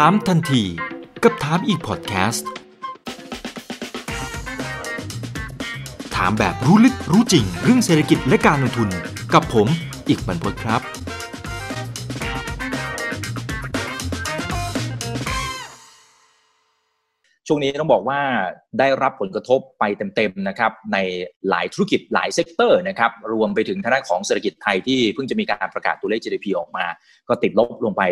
ถามทันที กับถามอีกพอดแคสต์ ถามแบบรู้ลึกรู้จริง เรื่องเศรษฐกิจและการลงทุน กับผมอิกบรรพตครับ ช่วงนี้ต้องบอกว่าได้รับผลกระทบไปเต็มๆนะครับในหลายธุรกิจหลาย sector นะครับรวมไปถึงทางด้านของเศรษฐกิจไทยที่เพิ่งจะมีการประกาศตัวเลข GDP ออกมา ก็ติดลบลงไป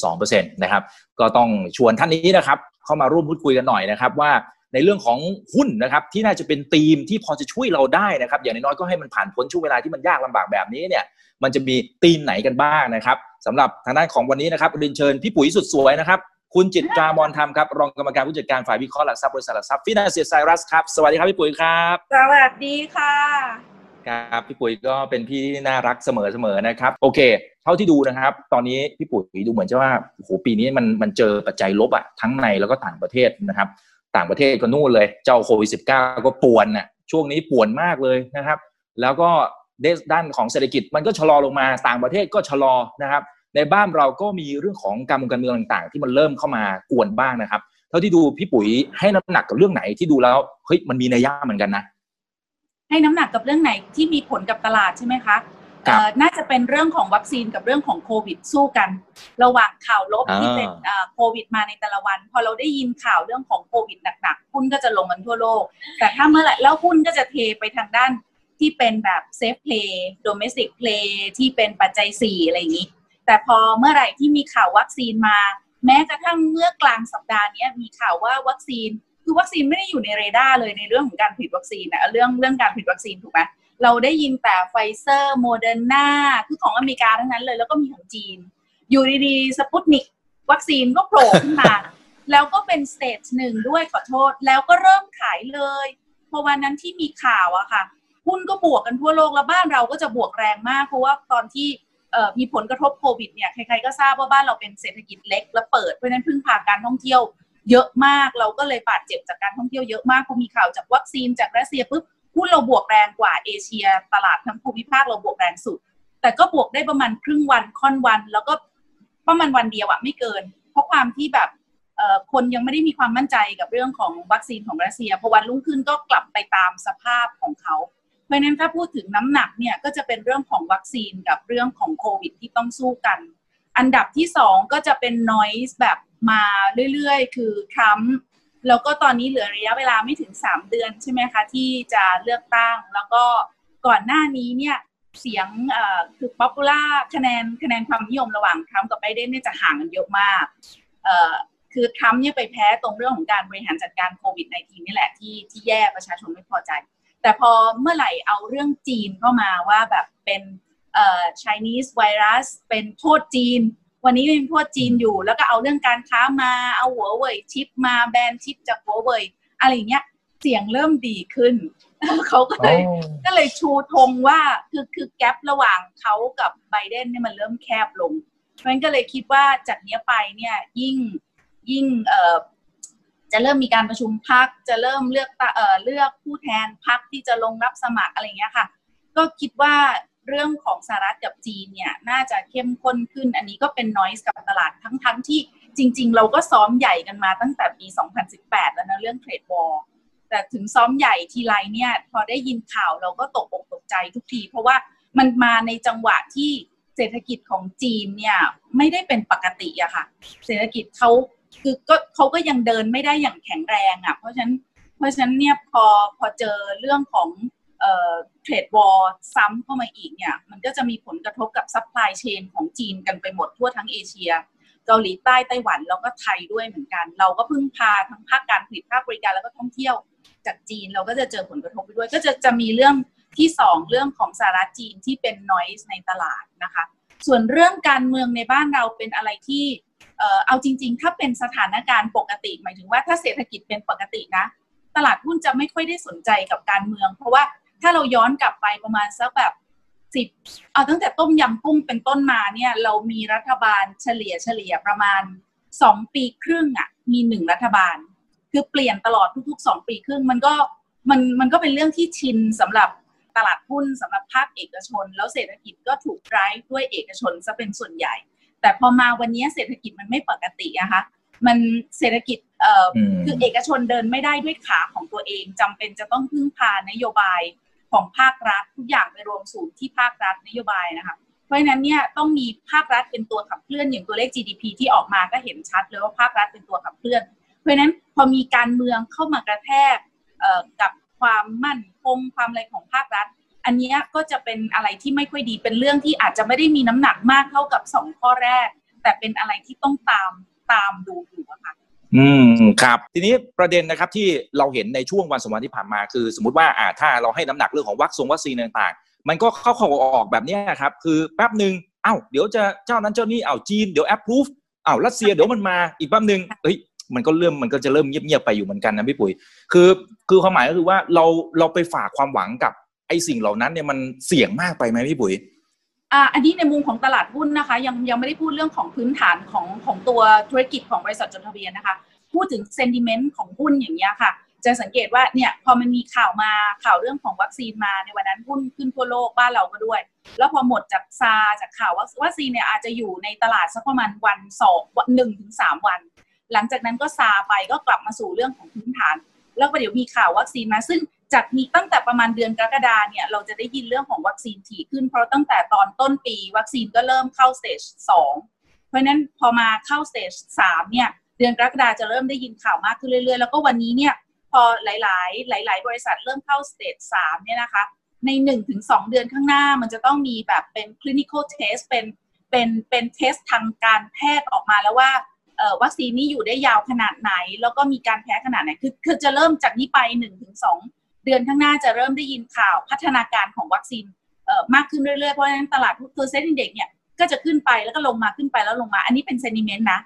12.2%นะครับก็ต้องชวนท่านนี้นะครับเข้ามาร่วมพูดคุยกันหน่อยนะครับว่าในเรื่องของหุ้นนะครับที่น่าจะเป็นธีมที่พอจะช่วยเราได้นะครับ อย่างน้อยก็ให้มันผ่านพ้นช่วงเวลาที่มันยากลำบากแบบนี้เนี่ยมันจะมีธีมไหนกันบ้างนะครับสำหรับทางด้านของวันนี้นะครับเรียนเชิญพี่ปุ๋ยสุดสวยนะครับ คุณจิตรามอนธรรมครับ รองกรรมการผู้จัดการฝ่ายวิเคราะห์หลักทรัพย์บริษัทหลักทรัพย์ฟินแลนเซียไซรัสครับ สวัสดีครับพี่ปุ๋ยครับ สวัสดีค่ะ ครับ พี่ปุ๋ยก็เป็นพี่ที่น่ารักเสมอๆนะครับ โอเค เท่าที่ดูนะครับ ตอนนี้พี่ปุ๋ยดูเหมือนจะว่าโอ้โหปีนี้มันมันเจอปัจจัยลบอะทั้งในแล้วก็ต่างประเทศนะครับ ต่างประเทศก็นู่นเลยเจ้าโควิด -19 ก็ป่วนน่ะช่วงนี้ป่วนมากเลยนะครับ แล้วก็ด้านของเศรษฐกิจมันก็ชะลอลงมาต่างประเทศก็ชะลอนะครับ ในบ้านเราก็มีเรื่องของการเมืองการเมืองต่างๆ ที่มันเริ่มเข้ามากวนบ้างนะครับเท่าที่ดูพี่ปุ๋ยให้น้ำหนักกับเรื่องไหนที่ดูแล้วเฮ้ยมันมีนัยยะเหมือนกันนะให้น้ำหนักกับเรื่องไหนที่มีผลกับตลาดใช่ไหมคะครับเอ่อน่าจะเป็นเรื่องของวัคซีนกับเรื่องของโควิดสู้กัน ระหว่างข่าวลบอ่าที่เป็นเอ่อโควิดมาในแต่ละวัน พอเราได้ยินข่าวเรื่องของโควิดหนักๆหุ้นก็จะลงกันทั่วโลก แต่ถ้าเมื่อไหร่แล้วหุ้นก็จะเทไปทางด้านที่เป็นแบบ safe play domestic play ที่เป็นปัจจัยสี่อะไรอย่างนี้ แต่พอเมื่อไหร่ที่มีข่าววัคซีนมา แม้กระทั่งเมื่อกลางสัปดาห์นี้มีข่าวว่าวัคซีนคือวัคซีนไม่ได้อยู่ในเรดาร์เลยในเรื่องของการผลิตวัคซีนนะเรื่องเรื่องการผลิตวัคซีนถูกไหมเราได้ยินแต่ไฟเซอร์โมเดอร์นาคือของอเมริกาทั้งนั้นเลย แล้วก็มีของจีน อยู่ดีๆสปุตนิกวัคซีนก็โผล่ขึ้นมา แล้วก็เป็น stage หนึ่งด้วยขอโทษ แล้วก็เริ่มขายเลยพอวันนั้นที่มีข่าวอะค่ะหุ้นก็บวกกันทั่วโลกแล้วบ้านเราก็จะบวกแรงมาก เพราะว่าตอนที่ มีผลกระทบโควิดเนี่ยใครๆก็ทราบว่าบ้านเราเป็นเศรษฐกิจเล็กและเปิดเพราะนั้นพึ่งพาการท่องเที่ยวเยอะมากเราก็เลยบาดเจ็บจากการท่องเที่ยวเยอะมากพอมีข่าวจากวัคซีนจากรัสเซียปุ๊บหุ้นเราบวกแรงกว่าเอเชีย ตลาดทั้งภูมิภาคเราบวกแรงสุด แต่ก็บวกได้ประมาณครึ่งวันค่อนวัน แล้วก็ประมาณวันเดียวอะไม่เกิน เพราะความที่แบบคนยังไม่ได้มีความมั่นใจกับเรื่องของวัคซีนของรัสเซียพอวันรุ่งขึ้นก็กลับไปตามสภาพของเขา ราะฉะนั้นถ้าพูดถึงน้ำหนักเนี่ยก็จะเป็นเรื่องของวัคซีนกับเรื่องของโควิดที่ต้องสู้กัน อันดับที่สองก็จะเป็น noise แบบมาเรื่อยๆ คือทรัมป์แล้วก็ตอนนี้เหลือระยะเวลาไม่ถึง 3 เดือนใช่ไหมคะ ที่จะเลือกตั้ง แล้วก็ก่อนหน้านี้เนี่ยเสียงเอ่อคือ popular คะแนนคะแนนความนิยมระหว่างทรัมป์กับไบเดนเนี่ยจะห่างกันเยอะมากคือทรัมป์เนี่ยไปแพ้ตรงเรื่องของการบริหารจัดการโควิด -19 นี่แหละที่ที่แย่ประชาชนไม่พอใจ แต่พอเมื่อไหร่เอาเรื่องจีนเข้ามาว่าแบบเป็นเอ่อ Chinese virus เป็นโทษจีน วันนี้ยังโทษจีนอยู่ แล้วก็เอาเรื่องการค้ามาเอาหัวเว่ยชิปมาแบนชิปจากหัวเว่ยอะไรอย่างเงี้ยเสียงเริ่มดีขึ้นเขาก็เลยก็เลยชูธงว่าคือคือแกลบระหว่างเขากับไบเดนเนี่ยมันเริ่มแคบลงเพราะฉะนั้นก็เลยคิดว่าจากเนี้ยไปเนี่ยยิ่งยิ่งเอ่อ จะเริ่มมีการประชุมพักจะเริ่มเลือกเอ่อเลือกผู้แทนพักที่จะลงรับสมัครอะไรอย่างเงี้ยค่ะ ก็คิดว่าเรื่องของสหรัฐกับจีนเนี่ยน่าจะเข้มข้นขึ้น อันนี้ก็เป็นน i ส e กับตลาดทั้งทั้งที่จริง ๆ เราก็ซ้อมใหญ่กันมาตั้งแต่ปี 2018 แล้วนะเรื่องเทรดวอลแต่ถึงซ้อมใหญ่ทีไรเนี่ย พอได้ยินข่าวเราก็ตกอกตกใจทุกที เพราะว่ามันมาในจังหวะที่เศรษฐกิจของจีนเนี่ยไม่ได้เป็นปกติอะค่ะ เศรษฐกิจเขา คือก็เขาก็ยังเดินไม่ได้อย่างแข็งแรงอะเพราะฉะนั้นเพราะฉะนั้นเนี่ยพอพอเจอเรื่องของ trade war ซ้ำเข้ามาอีกเนี่ย มันก็จะมีผลกระทบกับ supply chain ของจีนกันไปหมดทั่วทั้งเอเชีย เกาหลีใต้ไต้หวันแล้วก็ไทยด้วยเหมือนกัน เราก็พึ่งพาทั้งภาคการผลิตภาคบริการแล้วก็ท่องเที่ยวจากจีนเราก็จะเจอผลกระทบไปด้วย ก็จะจะมีเรื่องที่สองเรื่องของสหรัฐจีนที่เป็น noise ในตลาดนะคะ ส่วนเรื่องการเมืองในบ้านเราเป็นอะไรที่ เอาจริง ๆ ถ้าเป็นสถานการณ์ปกติ หมายถึงว่าถ้าเศรษฐกิจเป็นปกตินะ ตลาดหุ้นจะไม่ค่อยได้สนใจกับการเมือง เพราะว่าถ้าเราย้อนกลับไปประมาณสักแบบสิบเอาตั้งแต่ต้มยำกุ้งเป็นต้นมาเนี่ยเรามีรัฐบาลเฉลี่ยเฉลี่ยประมาณสองปีครึ่งอะ่ะมีหนึ่งรัฐบาล คือเปลี่ยนตลอดทุกๆสองปีครึ่งมันก็มันมันก็เป็นเรื่องที่ชินสำหรับตลาดหุ้นสำหรับภาคเอกชน แล้วเศรษฐกิจก็ถูกไร้ด้วยเอกชนซะเป็นส่วนใหญ่ แต่พอมาวันนี้เศรษฐกิจมันไม่ปกติอะคะมันเศรษฐกิจเอ่ออมคือเอกชนเดินไม่ได้ด้วยขาของตัวเองจำเป็นจะต้องพึ่งพานโยบายของภาครัฐทุกอย่างไปรวมศูนย์ที่ภาครัฐนโยบายนะคะเพราะฉะนั้นเนี่ยต้องมีภาครัฐเป็นตัวขับเคลื่อนอย่างตัวเลข GDP ที่ออกมาก็เห็นชัดเลยว่าภาครัฐเป็นตัวขับเคลื่อน เพราะฉะนั้นพอมีการเมืองเข้ามากระแทกเอ่อกับความมั่นคงความอะไรของภาครัฐ อันนี้ก็จะเป็นอะไรที่ไม่ค่อยดีเป็นเรื่องที่อาจจะไม่ได้มีน้ำหนักมากเท่ากับสองข้อแรก แต่เป็นอะไรที่ต้องตามตามดูอยู่ะค่ะอืมครับ ทีนี้ประเด็นนะครับที่เราเห็นในช่วงวันสองวันที่ผ่านมาคือ สมมติว่าอ่าถ้าเราให้น้ำหนักเรื่องของวัคซงวัคซีนต่างๆ มันก็เข้าเข้าออกแบบนี้ครับคือแป๊บหนึ่งเอ้าเดี๋ยวจะเจ้านั้นเจ้านี้เอ้าจีนเดี๋ยวแอปพูฟเอ้ารัสเซียเดี๋ยวมันมาอีกแป๊บหนึ่งเฮ้ยมันก็เริ่มมันก็จะเริ่มเงียบๆไปอยู่เหมือนกันนะพี่ปุ๋ย คือคือความหมายก็คือว่าเราเราไปฝากความหวังกับ ไอ้สิ่งเหล่านั้นเนี่ยมันเสี่ยงมากไปไหมพี่ปุ๋ยอ่าอันนี้ในมุมของตลาดหุ้นนะคะ ยังยังไม่ได้พูดเรื่องของพื้นฐานของของตัวธุรกิจของบริษัทจดทะเบียนนะคะ พูดถึงเซนดิเมนต์ของหุ้นอย่างเงี้ยค่ะ จะสังเกตว่าเนี่ยพอมันมีข่าวมาข่าวเรื่องของวัคซีนมาในวันนั้นหุ้นขึ้นทั่วโลกบ้านเราก็ด้วย แล้วพอหมดจากซาจากข่าววัคซีนเนี่ยอาจจะอยู่ในตลาดสักประมาณวันสองหนึ่งถึงสามวัน หลังจากนั้นก็ซาไปก็กลับมาสู่เรื่องของพื้นฐาน แล้วก็เดี๋ยวมีข่าววัคซีนมาซึ่ง จากมีตั้งแต่ประมาณเดือนกรกฎาเนี่ยเราจะได้ยินเรื่องของวัคซีนถี่ขึ้น เพราะตั้งแต่ตอนต้นปี วัคซีนก็เริ่มเข้า stage สองเพราะฉะนั้นพอมาเข้า stage สามเนี่ยเดือนกรกฎาจะเริ่มได้ยินข่าวมากขึ้นเรื่อยๆ แล้วก็วันนี้เนี่ยพอหลาย ๆ หลาย ๆ บริษัทเริ่มเข้า stage สามเนี่ยนะคะในหนึ่งถึงสองเดือนข้างหน้ามันจะต้องมีแบบเป็น clinical test เป็นเป็นเป็นเทสทางการแพทย์ออกมาแล้วว่าวัคซีนนี้อยู่ได้ยาวขนาดไหน แล้วก็มีการแพ้ขนาดไหน คือคือจะเริ่มจากนี้ไปหนึ่งถึงสอง เดือนข้างหน้าจะเริ่มได้ยินข่าวพัฒนาการของวัคซีนมากขึ้นเรื่อยๆ เพราะฉะนั้นตลาดตัวเซ็นดิเด็กเนี่ยก็จะขึ้นไปแล้วก็ลงมาขึ้นไปแล้วลงมา อันนี้เป็นเซนิเมนต์นะ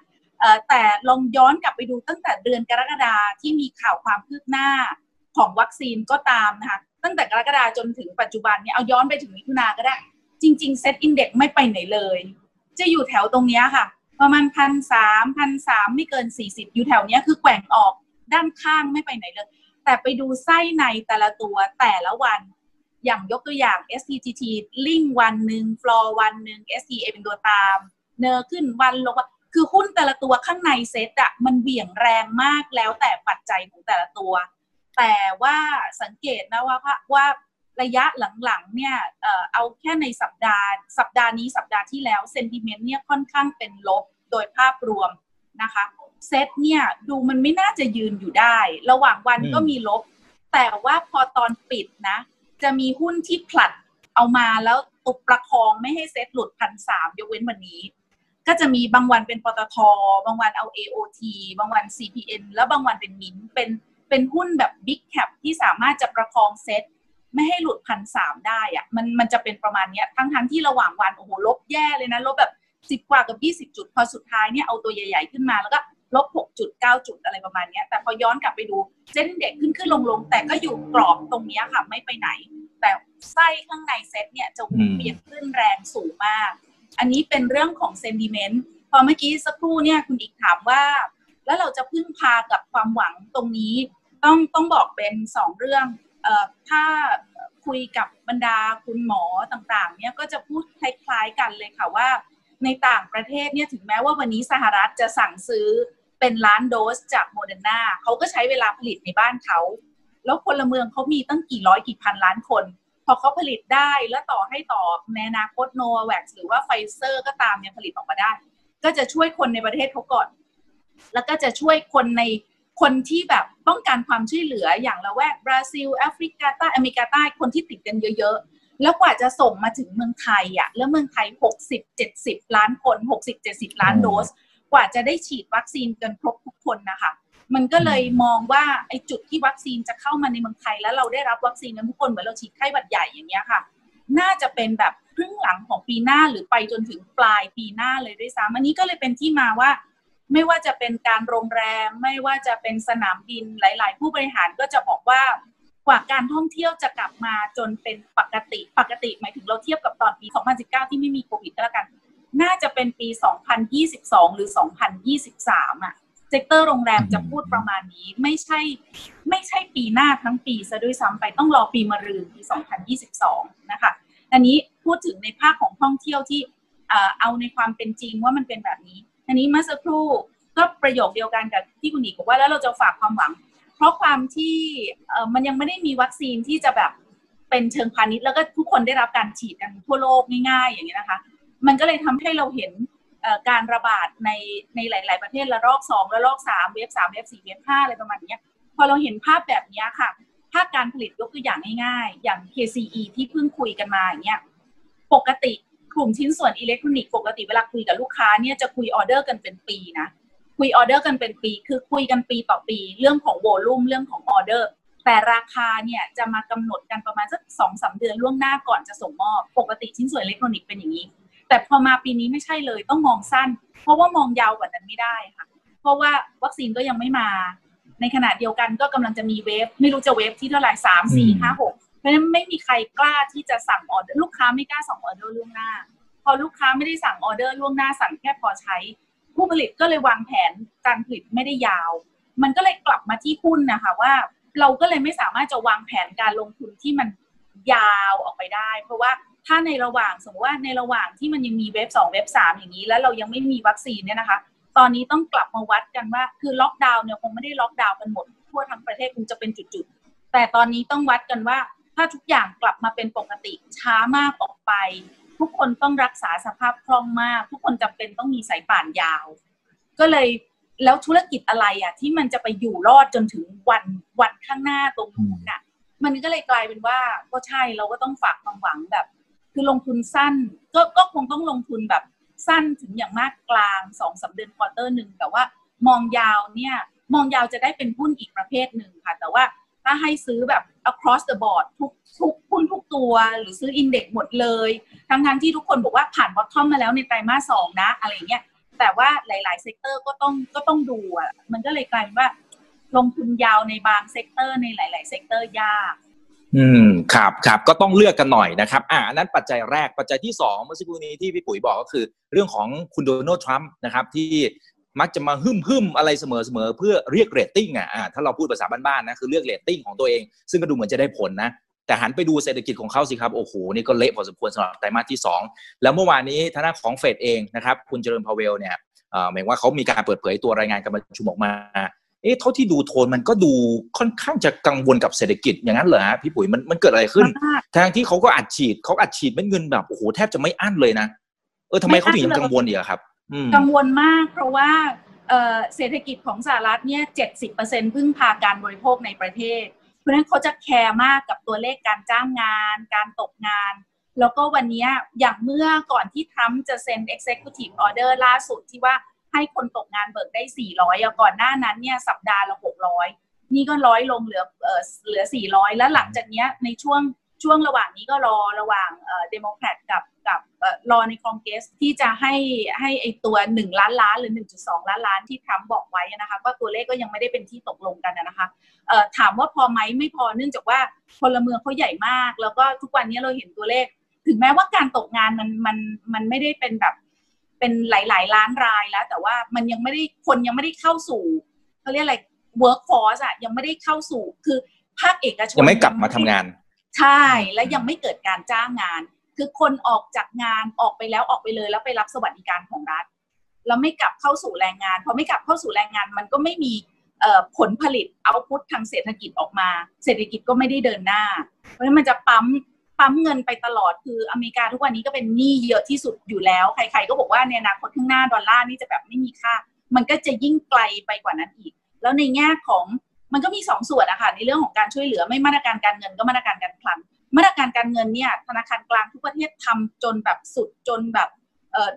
แต่ลองย้อนกลับไปดูตั้งแต่เดือนกรกฎาที่มีข่าวความคืบหน้าของวัคซีนก็ตามนะคะตั้งแต่กรกฎาจนถึงปัจจุบันเนี่ยเอาย้อนไปถึงมิถุนาก็ได้ จริงๆเซตอินเด็กไม่ไปไหนเลย จะอยู่แถวตรงนี้ค่ะ ประมาณพันสามพันสามไม่เกินสี่สิบอยู่แถวเนี้ยคือแกว่งออกด้านข้างไม่ไปไหนเลย แต่ไปดูไส้ในแต่ละตัวแต่ละวันอย่างยกตัวอย่าง STTT ลิงวันหนึ่งฟลอวันหนึ่ง STA เป็นตัวตาม เนอขึ้นวันลงวันคือหุ้นแต่ละตัวข้างในเซ็ตอะมันเบี่ยงแรงมากแล้วแต่ปัจจัยของแต่ละตัว แต่ว่าสังเกตนะว่าว่าระยะหลังๆเนี่ยเอ่อเอาแค่ในสัปดาห์สัปดาห์นี้สัปดาห์ที่แล้วเซนติเมนต์เนี่ยค่อนข้างเป็นลบโดยภาพรวมนะคะ เซตเนี่ยดูมันไม่น่าจะยืนอยู่ได้ ระหว่างวันอืมก็มีลบ แต่ว่าพอตอนปิดนะ จะมีหุ้นที่ผลัดเอามาแล้วตุบประคองไม่ให้เซตหลุดพันสามยกเว้นวันนี้ ก็จะมีบางวันเป็นปตท บางวันเอา AOT บางวัน CPN แล้วบางวันเป็นมินเป็นเป็นหุ้นแบบบิ๊กแคปที่สามารถจะประคองเซตไม่ให้หลุดพันสามได้อะมันมันจะเป็นประมาณเนี้ยทั้งทั้งที่ระหว่างวันโอ้โหลบแย่เลยนะ ลบแบบสิบกว่ากับยี่สิบจุด พอสุดท้ายเนี่ยเอาตัวใหญ่ ๆ ขึ้นมาแล้วก็ ลบหกจุดเก้าจุดอะไรประมาณเนี้ยแต่พอย้อนกลับไปดูเส้นเด็กขึ้นขึ้นลงลงแต่ก็อยู่กรอบตรงเนี้ยค่ะไม่ไปไหน แต่ไส้ข้างในเซตเนี่ยจะหมุนเวียนขึ้นแรงสูงมาก อันนี้เป็นเรื่องของ sentiment พอเมื่อกี้สักครู่เนี่ยคุณอิกถามว่า แล้วเราจะพึ่งพากับความหวังตรงนี้ ต้องต้องบอกเป็นสองเรื่องเอ่อถ้าคุยกับบรรดาคุณหมอต่างๆเนี่ยก็จะพูดคล้ายๆกันเลยค่ะว่าในต่างประเทศเนี่ยถึงแม้ว่าวันนี้สหรัฐจะสั่งซื้อ เป็นล้านโดสจากโมเดอร์นาเขาก็ใช้เวลาผลิตในบ้านเขาแล้วพลเมืองเขามีตั้งกี่ร้อยกี่พันล้านคน พอเขาผลิตได้แล้วต่อให้ต่อในอนาคตโนแวคหรือว่าไฟเซอร์ก็ตามเนี่ยผลิตออกมาได้ ก็จะช่วยคนในประเทศเขาก่อน แล้วก็จะช่วยคนในคนที่แบบต้องการความช่วยเหลืออย่างละแวกบราซิลแอฟริกาใต้อเมริกาใต้คนที่ติดกันเยอะๆ แล้วกว่าจะส่งมาถึงเมืองไทยอะแล้วเมืองไทย 60 70 ล้านคน 60 70 ล้านโดส กว่าจะได้ฉีดวัคซีนกันครบทุกคนนะคะมันก็เลยมองว่าไอ้จุดที่วัคซีนจะเข้ามาในเมืองไทย แล้วเราได้รับวัคซีนกันทุกคนเหมือนเราฉีดไข้หวัดใหญ่อย่างเงี้ยค่ะ น่าจะเป็นแบบครึ่งหลังของปีหน้าหรือไปจนถึงปลายปีหน้าเลยด้วยซ้ำอันนี้ก็เลยเป็นที่มาว่า ไม่ว่าจะเป็นการโรงแรม ไม่ว่าจะเป็นสนามบินหลาย ๆ ผู้บริหารก็จะบอกว่ากว่าการท่องเที่ยวจะกลับมาจนเป็นปกติปกติ หมายถึงเราเทียบกับตอนปี 2019 ที่ไม่มีโควิดก็แล้วกัน น่าจะเป็นปี 2022 หรือ 2023อะ sector โรงแรมจะพูดประมาณนี้ไม่ใช่ ไม่ใช่ปีหน้าทั้งปีซะด้วยซ้ำไปต้องรอปีมะรืนปี 2022 นะคะ อันนี้พูดถึงในภาคของท่องเที่ยวที่เอาในความเป็นจริงว่ามันเป็นแบบนี้ อันนี้เมื่อสักครู่ก็ประโยคเดียวกันกับที่คุณอิกบอกว่าแล้วเราจะฝากความหวัง เพราะความที่มันยังไม่ได้มีวัคซีนที่จะแบบเป็นเชิงพาณิชย์แล้วก็ทุกคนได้รับการฉีดกันทั่วโลกง่ายๆ อย่างนี้นะคะ มันก็เลยทำให้เราเห็นการระบาดในในหลาย ๆ ประเทศระลอกสองระลอกสาม wave สาม wave สี่ wave ห้าอะไรประมาณนี้พอเราเห็นภาพแบบนี้ค่ะ ภาคการผลิตยกตัวอย่างง่าย ๆ อย่าง KCE ที่เพิ่งคุยกันมาอย่างเงี้ยปกติกลุ่มชิ้นส่วนอิเล็กทรอนิกส์ปกติเวลาคุยกับลูกค้าเนี่ยจะคุยออเดอร์กันเป็นปีนะคุยออเดอร์กันเป็นปีคือคุยกันปีต่อปี เรื่องของ volume เรื่องของออเดอร์แต่ราคาเนี่ยจะมากำหนดกันประมาณสักสองสามเดือนล่วงหน้าก่อนจะส่งมอบปกติชิ้นส่วนอิเล็กทรอนิกส์เป็นอย่างนี้ แต่พอมาปีนี้ไม่ใช่เลยต้องมองสั้น เพราะว่ามองยาวกว่านั้นไม่ได้ค่ะ เพราะว่าวัคซีนก็ยังไม่มา ในขณะเดียวกันก็กำลังจะมี wave ไม่รู้จะ wave ที่เท่าไหร่สามสี่ห้าหกเพราะฉะนั้นไม่มีใครกล้าที่จะสั่งออเดอร์ลูกค้าไม่กล้าสั่งออเดอร์ล่วงหน้า พอลูกค้าไม่ได้สั่งออเดอร์ล่วงหน้าสั่งแค่พอใช้ ผู้ผลิตก็เลยวางแผนการผลิตไม่ได้ยาว มันก็เลยกลับมาที่หุ้นนะคะว่า เราก็เลยไม่สามารถจะวางแผนการลงทุนที่มันยาวออกไปได้ เพราะว่า ถ้าในระหว่างสมมติว่าในระหว่างที่มันยังมีเว็บสองเว็บสามอย่างนี้ แล้วเรายังไม่มีวัคซีนเนี่ยนะคะ ตอนนี้ต้องกลับมาวัดกันว่า คือล็อกดาวน์เนี่ยคงไม่ได้ล็อกดาวน์กันหมดทั่วทั้งประเทศคงจะเป็นจุดๆ แต่ตอนนี้ต้องวัดกันว่าถ้าทุกอย่างกลับมาเป็นปกติช้ามากออกไป ทุกคนต้องรักษาสภาพคล่องมาก ทุกคนจำเป็นต้องมีสายป่านยาว ก็เลยแล้วธุรกิจอะไรอะที่มันจะไปอยู่รอดจนถึงวันวันข้างหน้าตรงนู้นน่ะ มันก็เลยกลายเป็นว่าก็ใช่เราก็ต้องฝากความหวังแบบ คือลงทุนสั้นก็ก็คงต้องลงทุนแบบสั้นถึงอย่างมากกลางสองสามเดือน quarter หนึ่งแต่ว่ามองยาวเนี่ยมองยาวจะได้เป็นหุ้นอีกประเภทหนึ่งค่ะ แต่ว่าถ้าให้ซื้อแบบ across the board ทุกทุกหุ้นทุกตัวหรือซื้อ index หมดเลย ทั้งทั้งที่ทุกคนบอกว่าผ่าน bottom มาแล้วในไตรมาสสองนะ อะไรเงี้ยแต่ว่าหลายๆ sector ก็ต้องก็ต้องดูอะมันก็เลยกลายว่าลงทุนยาวในบาง sector ในหลาย ๆ sector ยาก อืมครับครับก็ต้องเลือกกันหน่อยนะครับ อ่านั้นปัจจัยแรกปัจจัยที่สองเมื่อสักครู่นี้ที่พี่ปุ๋ยบอกก็คือ เรื่องของคุณโดนัลด์ทรัมป์นะครับที่มักจะมาฮึ่มฮึ่มอะไรเสมอเสมอเพื่อเรียกเรตติ้งอะถ้าเราพูดภาษาบ้านๆนะคือเรียกเรตติ้งของตัวเอง ซึ่งก็ดูเหมือนจะได้ผลนะแต่หันไปดูเศรษฐกิจของเขาสิครับ โอ้โห นี่ก็เละพอสมควรสำหรับไตรมาสที่ 2 แล้วเมื่อวานนี้ทางด้านของเฟดเองนะครับ คุณเจอโรมพาวเวลเนี่ยหมายว่าเขามีการเปิดเผยตัวรายงานการประชุมออกมา เอ๊ะเท่าที่ดูโทนมันก็ดูค่อนข้างจะกังวลกับเศรษฐกิจอย่างนั้นเหรอฮะพี่ปุ๋ยมันมันเกิดอะไรขึ้นทางที่เขาก็อัดฉีดเขาอัดฉีดเงินแบบโอ้โหแทบจะไม่อั้นเลยนะเออทำไมเขาถึงยังกังวลอีกครับกังวลมากเพราะว่าเศรษฐกิจของสหรัฐเนี่ยเจ็ดสิบเปอร์เซ็นต์พึ่งพาการบริโภคในประเทศ เพราะฉะนั้นเขาจะแคร์มากกับตัวเลขการจ้างงาน การตกงาน แล้วก็วันนี้อย่างเมื่อก่อนที่ทรัมป์จะเซ็น executive order ล่าสุดที่ว่า ให้คนตกงานเบิกได้ 400ก่อนหน้านั้นเนี่ยสัปดาห์ละ 600 นี่ก็ร้อยลงเหลือเออเหลือ 400 แล้วหลังจากนี้ในช่วงช่วงระหว่างนี้ก็รอระหว่างเดโมแครตกับกับรอในคอนเกสที่จะให้ให้ไอตัว 1 ล้านล้านหรือ 1.2 ล้านล้านที่ทรัมป์บอกไว้นะคะก็ตัวเลขก็ยังไม่ได้เป็นที่ตกลงกันนะคะถามว่าพอไหมไม่พอเนื่องจากว่าพลเมืองเขาใหญ่มาก แล้วก็ทุกวันนี้เราเห็นตัวเลข ถึงแม้ว่าการตกงานมันมันมันไม่ได้เป็นแบบ เป็นหลาย ๆ ล้านรายแล้ว แต่ว่ามันยังไม่ได้คนยังไม่ได้เข้าสู่เขาเรียกอะไร workforce อะยังไม่ได้เข้าสู่คือภาคเอกชนยังไม่กลับมาทำงาน ใช่และยังไม่เกิดการจ้างงาน คือคนออกจากงานออกไปแล้วออกไปเลย แล้วไปรับสวัสดิการของรัฐแล้วไม่กลับเข้าสู่แรงงานพอไม่กลับเข้าสู่แรงงานมันก็ไม่มีผลผลิต output ทางเศรษฐกิจออกมา เศรษฐกิจก็ไม่ได้เดินหน้า เพราะฉะนั้นมันจะปั๊ม ปั๊มเงินไปตลอดคืออเมริกาทุกวันนี้ก็เป็นหนี้เยอะที่สุดอยู่แล้ว ใครๆก็บอกว่าในอนาคตข้างหน้าดอลลาร์นี่จะแบบไม่มีค่า มันก็จะยิ่งไกลไปกว่านั้นอีก แล้วในแง่ของมันก็มีสองส่วนนะคะในเรื่องของการช่วยเหลือไม่มาตรการการเงินก็มาตรการการคลังมาตรการการเงินเนี่ยธนาคารกลางทุกประเทศทำจนแบบสุดจนแบบ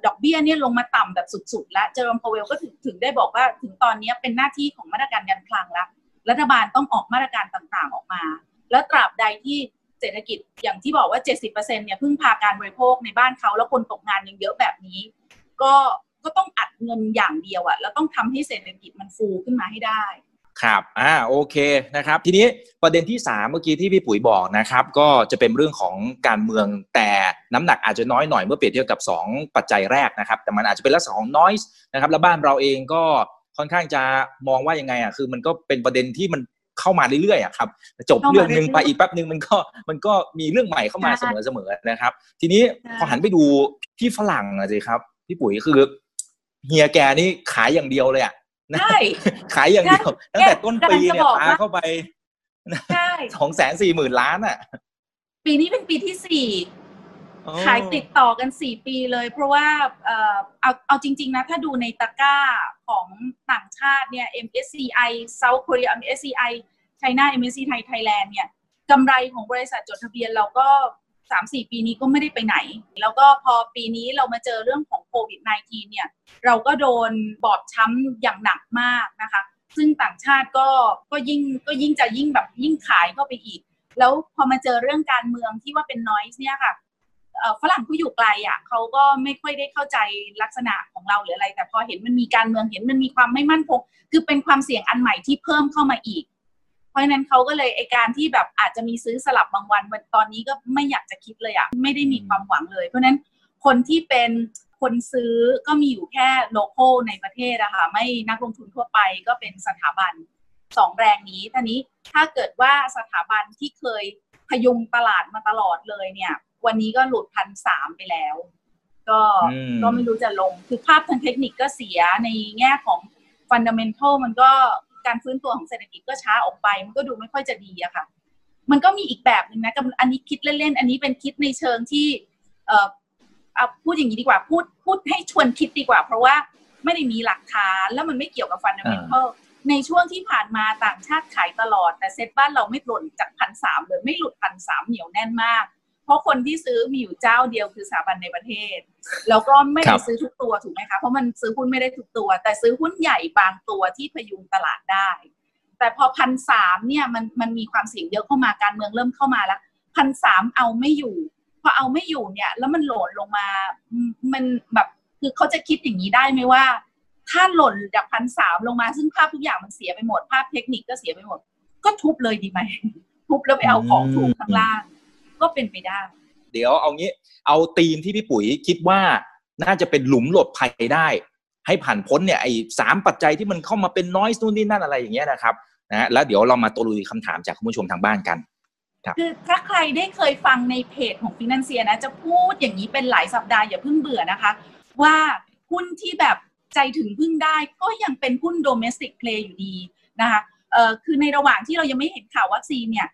ดอกเบี้ยเนี่ยลงมาต่ำแบบสุดๆ แล้วเจอโรมพาวเวลก็ถึงถึงได้บอกว่าถึงตอนนี้เป็นหน้าที่ของมาตรการการคลังแล้วรัฐบาลต้องออกมาตรการต่างๆออกมา แล้วตราบใดที่ เศรษฐกิจอย่างที่บอกว่า 70%เนี่ยพึ่งพาการบริโภคในบ้านเขาแล้วคนตกงานยังเยอะแบบนี้ ก็ก็ต้องอัดเงินอย่างเดียวอะแล้วต้องทำให้เศรษฐกิจมันฟูขึ้นมาให้ได้ ครับอ่าโอเคนะครับ ทีนี้ประเด็นที่ 3 เมื่อกี้ที่พี่ปุ๋ยบอกนะครับ ก็จะเป็นเรื่องของการเมืองแต่น้ำหนักอาจจะน้อยหน่อยเมื่อเปรียบเทียบกับ 2 ปัจจัยแรกนะครับ แต่มันอาจจะเป็นลักษณะของ noise นะครับ แล้วบ้านเราเองก็ค่อนข้างจะมองว่ายังไงอะคือมันก็เป็นประเด็นที่มัน เข้ามาเรื่อยๆอะครับจบเรื่องหนึ่งไปอีกแป๊บหนึ่งมันก็มันก็มีเรื่องใหม่เข้ามาเสมอๆนะครับ ทีนี้พอหันไปดูพี่ฝรั่งอะสิครับพี่ปุ๋ยคือเฮียแกนี่ขายอย่างเดียวเลยอะใช่ขายอย่างเดียวตั้งแต่ต้นปีเนี่ยปาเข้าไปใช่สองแสนสี่หมื่นล้านอะปีนี้เป็นปีที่สี่ ขายติดต่อกันสี่ปีเลย เพราะว่าเออเอาเอาจริง ๆ นะ ถ้าดูในตะกร้าของต่างชาติเนี่ย MSCI South Korea MSCI China MSCI ไทย Thailand เนี่ยกำไรของบริษัทจดทะเบียนเราก็สามสี่ปีนี้ก็ไม่ได้ไปไหน แล้วก็พอปีนี้เรามาเจอเรื่องของโควิด -19 เนี่ย เราก็โดนบอบช้ำอย่างหนักมากนะคะ ซึ่งต่างชาติก็ก็ยิ่งก็ยิ่งจะยิ่งแบบยิ่งขายเข้าไปอีก แล้วพอมาเจอเรื่องการเมืองที่ว่าเป็นนอยส์เนี่ยค่ะ ฝรั่งผู้อยู่ไกลอะเขาก็ไม่ค่อยได้เข้าใจลักษณะของเราหรืออะไร แต่พอเห็นมันมีการเมืองเห็นมันมีความไม่มั่นคงคือเป็นความเสี่ยงอันใหม่ที่เพิ่มเข้ามาอีก เพราะฉะนั้นเขาก็เลยไอการที่แบบอาจจะมีซื้อสลับบางวันตอนนี้ก็ไม่อยากจะคิดเลยอะไม่ได้มีความหวังเลย เพราะฉะนั้นคนที่เป็นคนซื้อก็มีอยู่แค่โลโก้ในประเทศอะค่ะไม่นักลงทุนทั่วไปก็เป็นสถาบันสองแรงนี้ท่านี้ถ้าเกิดว่าสถาบันที่เคยพยุงตลาดมาตลอดเลยเนี่ย วันนี้ก็หลุดพันสามไปแล้ว ก็ก็ไม่รู้จะลง คือภาพทางเทคนิคก็เสียในแง่ของฟันดัมเมนทัลมันก็การฟื้นตัวของเศรษฐกิจก็ช้าออกไป มันก็ดูไม่ค่อยจะดีอะค่ะ มันก็มีอีกแบบหนึ่งนะอันนี้คิดเล่นๆ อันนี้เป็นคิดในเชิงที่ เอ่อเอาพูดอย่างนี้ดีกว่าพูดพูดให้ชวนคิดดีกว่า เพราะว่าไม่ได้มีหลักฐานแล้วมันไม่เกี่ยวกับ fundamental ในช่วงที่ผ่านมาต่างชาติขายตลอด แต่เซ็ตบ้านเราไม่หล่นจากพันสามเลยไม่หลุดพันสามเหนียวแน่นมาก เพราะคนที่ซื้อมีอยู่เจ้าเดียวคือสถาบันในประเทศ แล้วก็ไม่ได้ซื้อทุกตัวถูกไหมคะ เพราะมันซื้อหุ้นไม่ได้ทุกตัว แต่ซื้อหุ้นใหญ่บางตัวที่พยุงตลาดได้ แต่พอพันสามเนี่ยมันมันมีความเสี่ยงเยอะเข้ามาการเมืองเริ่มเข้ามาแล้วพันสามเอาไม่อยู่พอเอาไม่อยู่เนี่ย แล้วมันหล่นลงมา มันแบบคือเขาจะคิดอย่างนี้ได้ไหมว่า ถ้าหล่นจากพันสามลงมาซึ่งภาพทุกอย่างมันเสียไปหมด ภาพเทคนิคก็เสียไปหมด ก็ทุบเลยดีไหมทุบแล้วไปเอาของถูกข้างล่าง ก็เป็นไปได้ เดี๋ยวเอางี้ เอาธีมที่พี่ปุ๋ยคิดว่าน่าจะเป็นหลุมหลบภัยได้ ให้ผ่านพ้นเนี่ยไอ้สามปัจจัยที่มันเข้ามาเป็นน้อยนู่นนี่นั่นอะไรอย่างเงี้ยนะครับนะแล้วเดี๋ยวเรามาตลุยคำถามจากคุณผู้ชมทางบ้านกันครับคือถ้าใครได้เคยฟังในเพจของฟินันเซียนะ จะพูดอย่างนี้เป็นหลายสัปดาห์อย่าเพิ่งเบื่อนะคะ ว่าหุ้นที่แบบใจถึงพึ่งได้ก็ยังเป็นหุ้น domestic play อยู่ดีนะคะเอ่อคือในระหว่างที่เรายังไม่เห็นข่าววัคซีนเนี่ย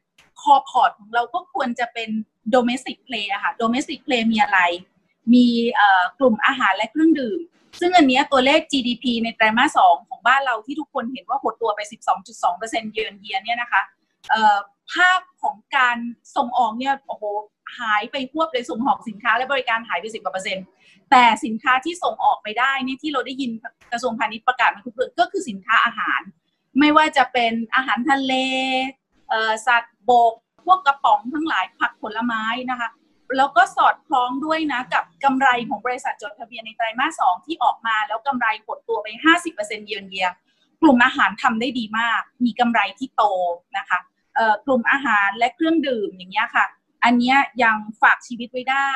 core port ของเราก็ควรจะเป็น domestic play อะค่ะ domestic play มีอะไร มีกลุ่มอาหารและเครื่องดื่ม ซึ่งอันนี้ตัวเลข GDP ในไตรมาสสองของบ้านเราที่ทุกคนเห็นว่าหดตัวไป 12.2%เยือนเยียเนี่ยนะคะภาพของการส่งออกเนี่ยโอ้โหหายไปพวบเลยส่งออกสินค้าและบริการหายไปสิบกว่าเปอร์เซ็นต์แต่สินค้าที่ส่งออกไปได้นี่ที่เราได้ยินกระทรวงพาณิชย์ประกาศมาทุกเดือนก็คือสินค้าอาหาร ไม่ว่าจะเป็นอาหารทะเลสัตว์ บกพวกกระป๋องทั้งหลายผักผลไม้นะคะแล้วก็สอดคล้องด้วยนะกับกำไรของบริษัทจดทะเบียนในไตรมาสสองที่ออกมาแล้วกำไรหดตัวไป 50%เยือนเยียกลุ่มอาหารทำได้ดีมาก มีกำไรที่โตนะคะกลุ่มอาหารและเครื่องดื่มอย่างเงี้ยค่ะ อันนี้ยังฝากชีวิตไว้ได้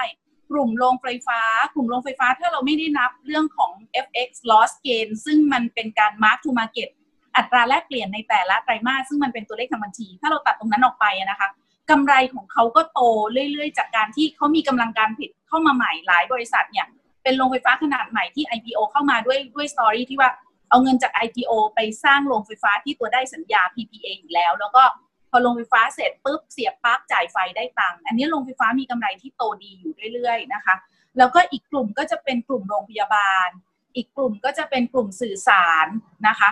กลุ่มโรงไฟฟ้า กลุ่มโรงไฟฟ้าถ้าเราไม่ได้นับเรื่องของ FX loss gain ซึ่งมันเป็นการ mark to market อัตราแลกเปลี่ยนในแต่ละไตรมาสซึ่งมันเป็นตัวเลขทางบัญชี ถ้าเราตัดตรงนั้นออกไปนะคะกำไรของเขาก็โตเรื่อยๆ จากการที่เขามีกำลังการผลิตเข้ามาใหม่หลายบริษัทเนี่ยเป็นโรงไฟฟ้าขนาดใหม่ที่ IPO เข้ามาด้วยด้วยสตอรี่ที่ว่าเอาเงินจาก IPO ไปสร้างโรงไฟฟ้าที่ตัวได้สัญญา PPA อยู่แล้ว แล้วก็พอโรงไฟฟ้าเสร็จปุ๊บเสียบปั๊บจ่ายไฟได้ตังค์อันนี้โรงไฟฟ้ามีกำไรที่โตดีอยู่เรื่อยๆนะคะ แล้วก็อีกกลุ่มก็จะเป็นกลุ่มโรงพยาบาล อีกกลุ่มก็จะเป็นกลุ่มสื่อสารนะคะ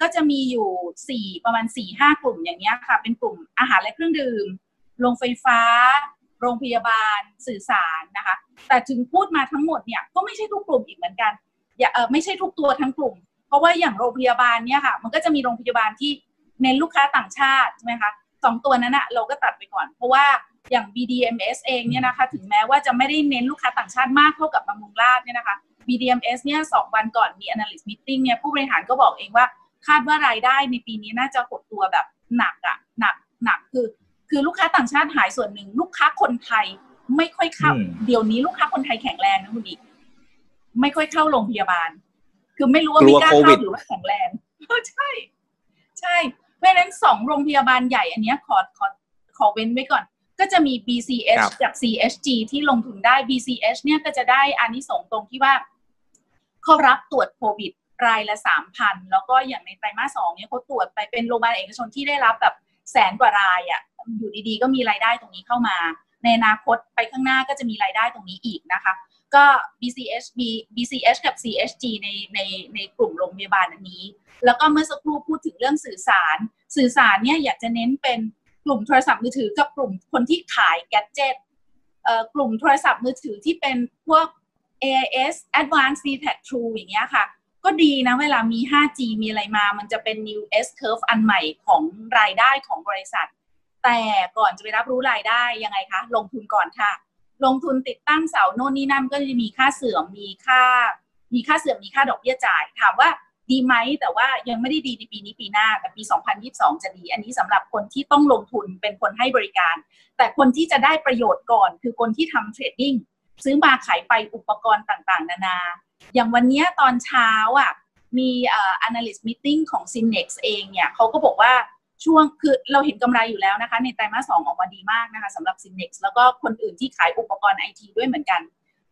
ก็จะมีอยู่ 4 ประมาณ4ี่ห้ากลุ่มอย่างเงี้ยค่ะ เป็นกลุ่มอาหารและเครื่องดื่ม โรงไฟฟ้า โรงพยาบาล สื่อสารนะคะ แต่ถึงพูดมาทั้งหมดเนี่ยก็ไม่ใช่ทุกกลุ่มอีกเหมือนกัน อย่าเออไม่ใช่ทุกตัวทั้งกลุ่ม เพราะว่าอย่างโรงพยาบาลเนี่ยค่ะ มันก็จะมีโรงพยาบาลที่เน้นลูกค้าต่างชาติใช่ไหมคะสองตัวนั้นอะเราก็ตัดไปก่อน เพราะว่าอย่าง BDMs เองเนี่ยนะคะ ถึงแม้ว่าจะไม่ได้เน้นลูกค้าต่างชาติมากเท่ากับบำรุงราชเนี่ยนะคะ BDMs เนี่ยสองวันก่อนมี analyst meeting เนี่ยผู้บริหารก็บอกเองว่าคาดว่ารายได้ในปีนี้น่าจะหดตัวแบบหนักอะหนักหนักคือ คือลูกค้าต่างชาติหายส่วนหนึ่ง ลูกค้าคนไทยไม่ค่อยเข้า เดี๋ยวนี้ลูกค้าคนไทยแข็งแรงนะคุณอีก ไม่ค่อยเข้าโรงพยาบาล คือไม่รู้ว่ามีกล้าเข้าหรือว่าแข็งแรงใช่ ใช่ เพราะฉะนั้นสองโรงพยาบาลใหญ่อันนี้ขอขอขอเว้นไว้ก่อน ก็จะมี BCH กับ CHG ที่ลงทุนได้ BCH เนี่ยก็จะได้อานิสงส์ตรงที่ว่า เขารับตรวจโควิดรายละสามพันแล้วก็อย่างในไตรมาสสองเนี่ยเขาตรวจไปเป็นโรงพยาบาลเอกชนที่ได้รับแบบแสนกว่ารายอะ่ะอยู่ดีๆ ก็มีรายได้ตรงนี้เข้ามา ในอนาคตไปข้างหน้าก็จะมีรายได้ตรงนี้อีกนะคะ ก็ BCH BCH กับ CHG ในในในกลุ่มโรงพยาบาลอันนี้ แล้วก็เมื่อสักครู่พูดถึงเรื่องสื่อสาร สื่อสารเนี่ยอยากจะเน้นเป็นกลุ่มโทรศัพท์มือถือกับกลุ่มคนที่ขายแกดเจิตกลุ่มโทรศัพท์มือถือที่เป็นพวก AIS Advanced d t a c True อย่างเงี้ยค่ะ ก็ดีนะเวลามี 5G มีอะไรมา มันจะเป็น new S curve อันใหม่ของรายได้ของบริษัท แต่ก่อนจะไปรับรู้รายได้ยังไงคะ ลงทุนก่อนค่ะ ลงทุนติดตั้งเสาโน่นนี่นั่นก็จะมีค่าเสื่อมมีค่า มีค่าเสื่อมมีค่าดอกเบี้ยจ่าย ถามว่าดีไหมแต่ว่ายังไม่ได้ดีในปีนี้ปีหน้าแต่ปี 2022 จะดี อันนี้สำหรับคนที่ต้องลงทุนเป็นคนให้บริการ แต่คนที่จะได้ประโยชน์ก่อน คือคนที่ทำเทรดดิ้ง ซื้อมาขายไปอุปกรณ์ต่างๆ นานา อย่างวันนี้ตอนเช้าอะมีอ่ analyst meeting ของ Synex เองเนี่ยเขาก็บอกว่าช่วงคือเราเห็นกำไรอยู่แล้วนะคะ ในไตรมาสสองออกมาดีมากนะคะสำหรับ Synex แล้วก็คนอื่นที่ขายอุปกรณ์ไอทีด้วยเหมือนกัน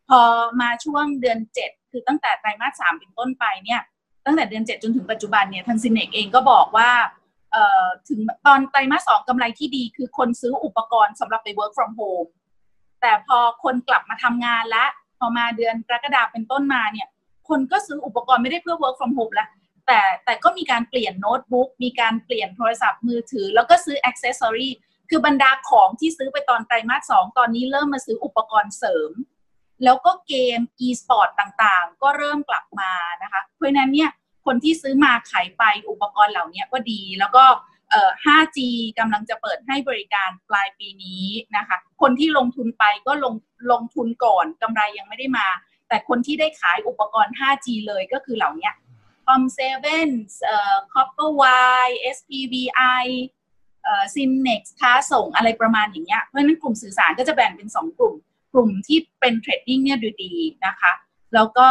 พอมาช่วงเดือน 7 คือตั้งแต่ไตรมาสสามเป็นต้นไปเนี่ยตั้งแต่เดือน 7 จนถึงปัจจุบันเนี่ยทาง Synex เองก็บอกว่าเอ่อถึงตอนไตรมาสสองกำไรที่ดีคือคนซื้ออุปกรณ์สำหรับไป work from home แต่พอคนกลับมาทำงานแล้วพอมาเดือนกรกฎาเป็นต้นมาเนี่ย คนก็ซื้ออุปกรณ์ไม่ได้เพื่อ work from home แล้วแต่แต่ก็มีการเปลี่ยนโน้ตบุ๊กมีการเปลี่ยนโทรศัพท์มือถือ แล้วก็ซื้ออ c เซสซอรีคือบรรดาของที่ซื้อไปตอนไตรมาสสองตอนนี้เริ่มมาซื้ออุปกรณ์เสริม แล้วก็เกม e-sport ต่างๆ ก็เริ่มกลับมานะคะ เพราะนั้นเนี่ยคนที่ซื้อมาขายไปอุปกรณ์เหล่านี้ก็ดี แล้วก็ 5G กำลังจะเปิดให้บริการปลายปีนี้นะคะ คนที่ลงทุนไปก็ลงลงทุนก่อนกำไรยังไม่ได้มา แต่คนที่ได้ขายอุปกรณ์ 5G เลยก็คือเหล่านี้คอมเซเว่นเอ่อ Copperwire SPVI เอ่อ Synex ค้าส่งอะไรประมาณอย่างเงี้ย เพราะฉะนั้นกลุ่มสื่อสารก็จะแบ่งเป็น 2 กลุ่ม กลุ่มที่เป็นเทรดดิ้งเนี่ยดูดีนะคะ แล้วก็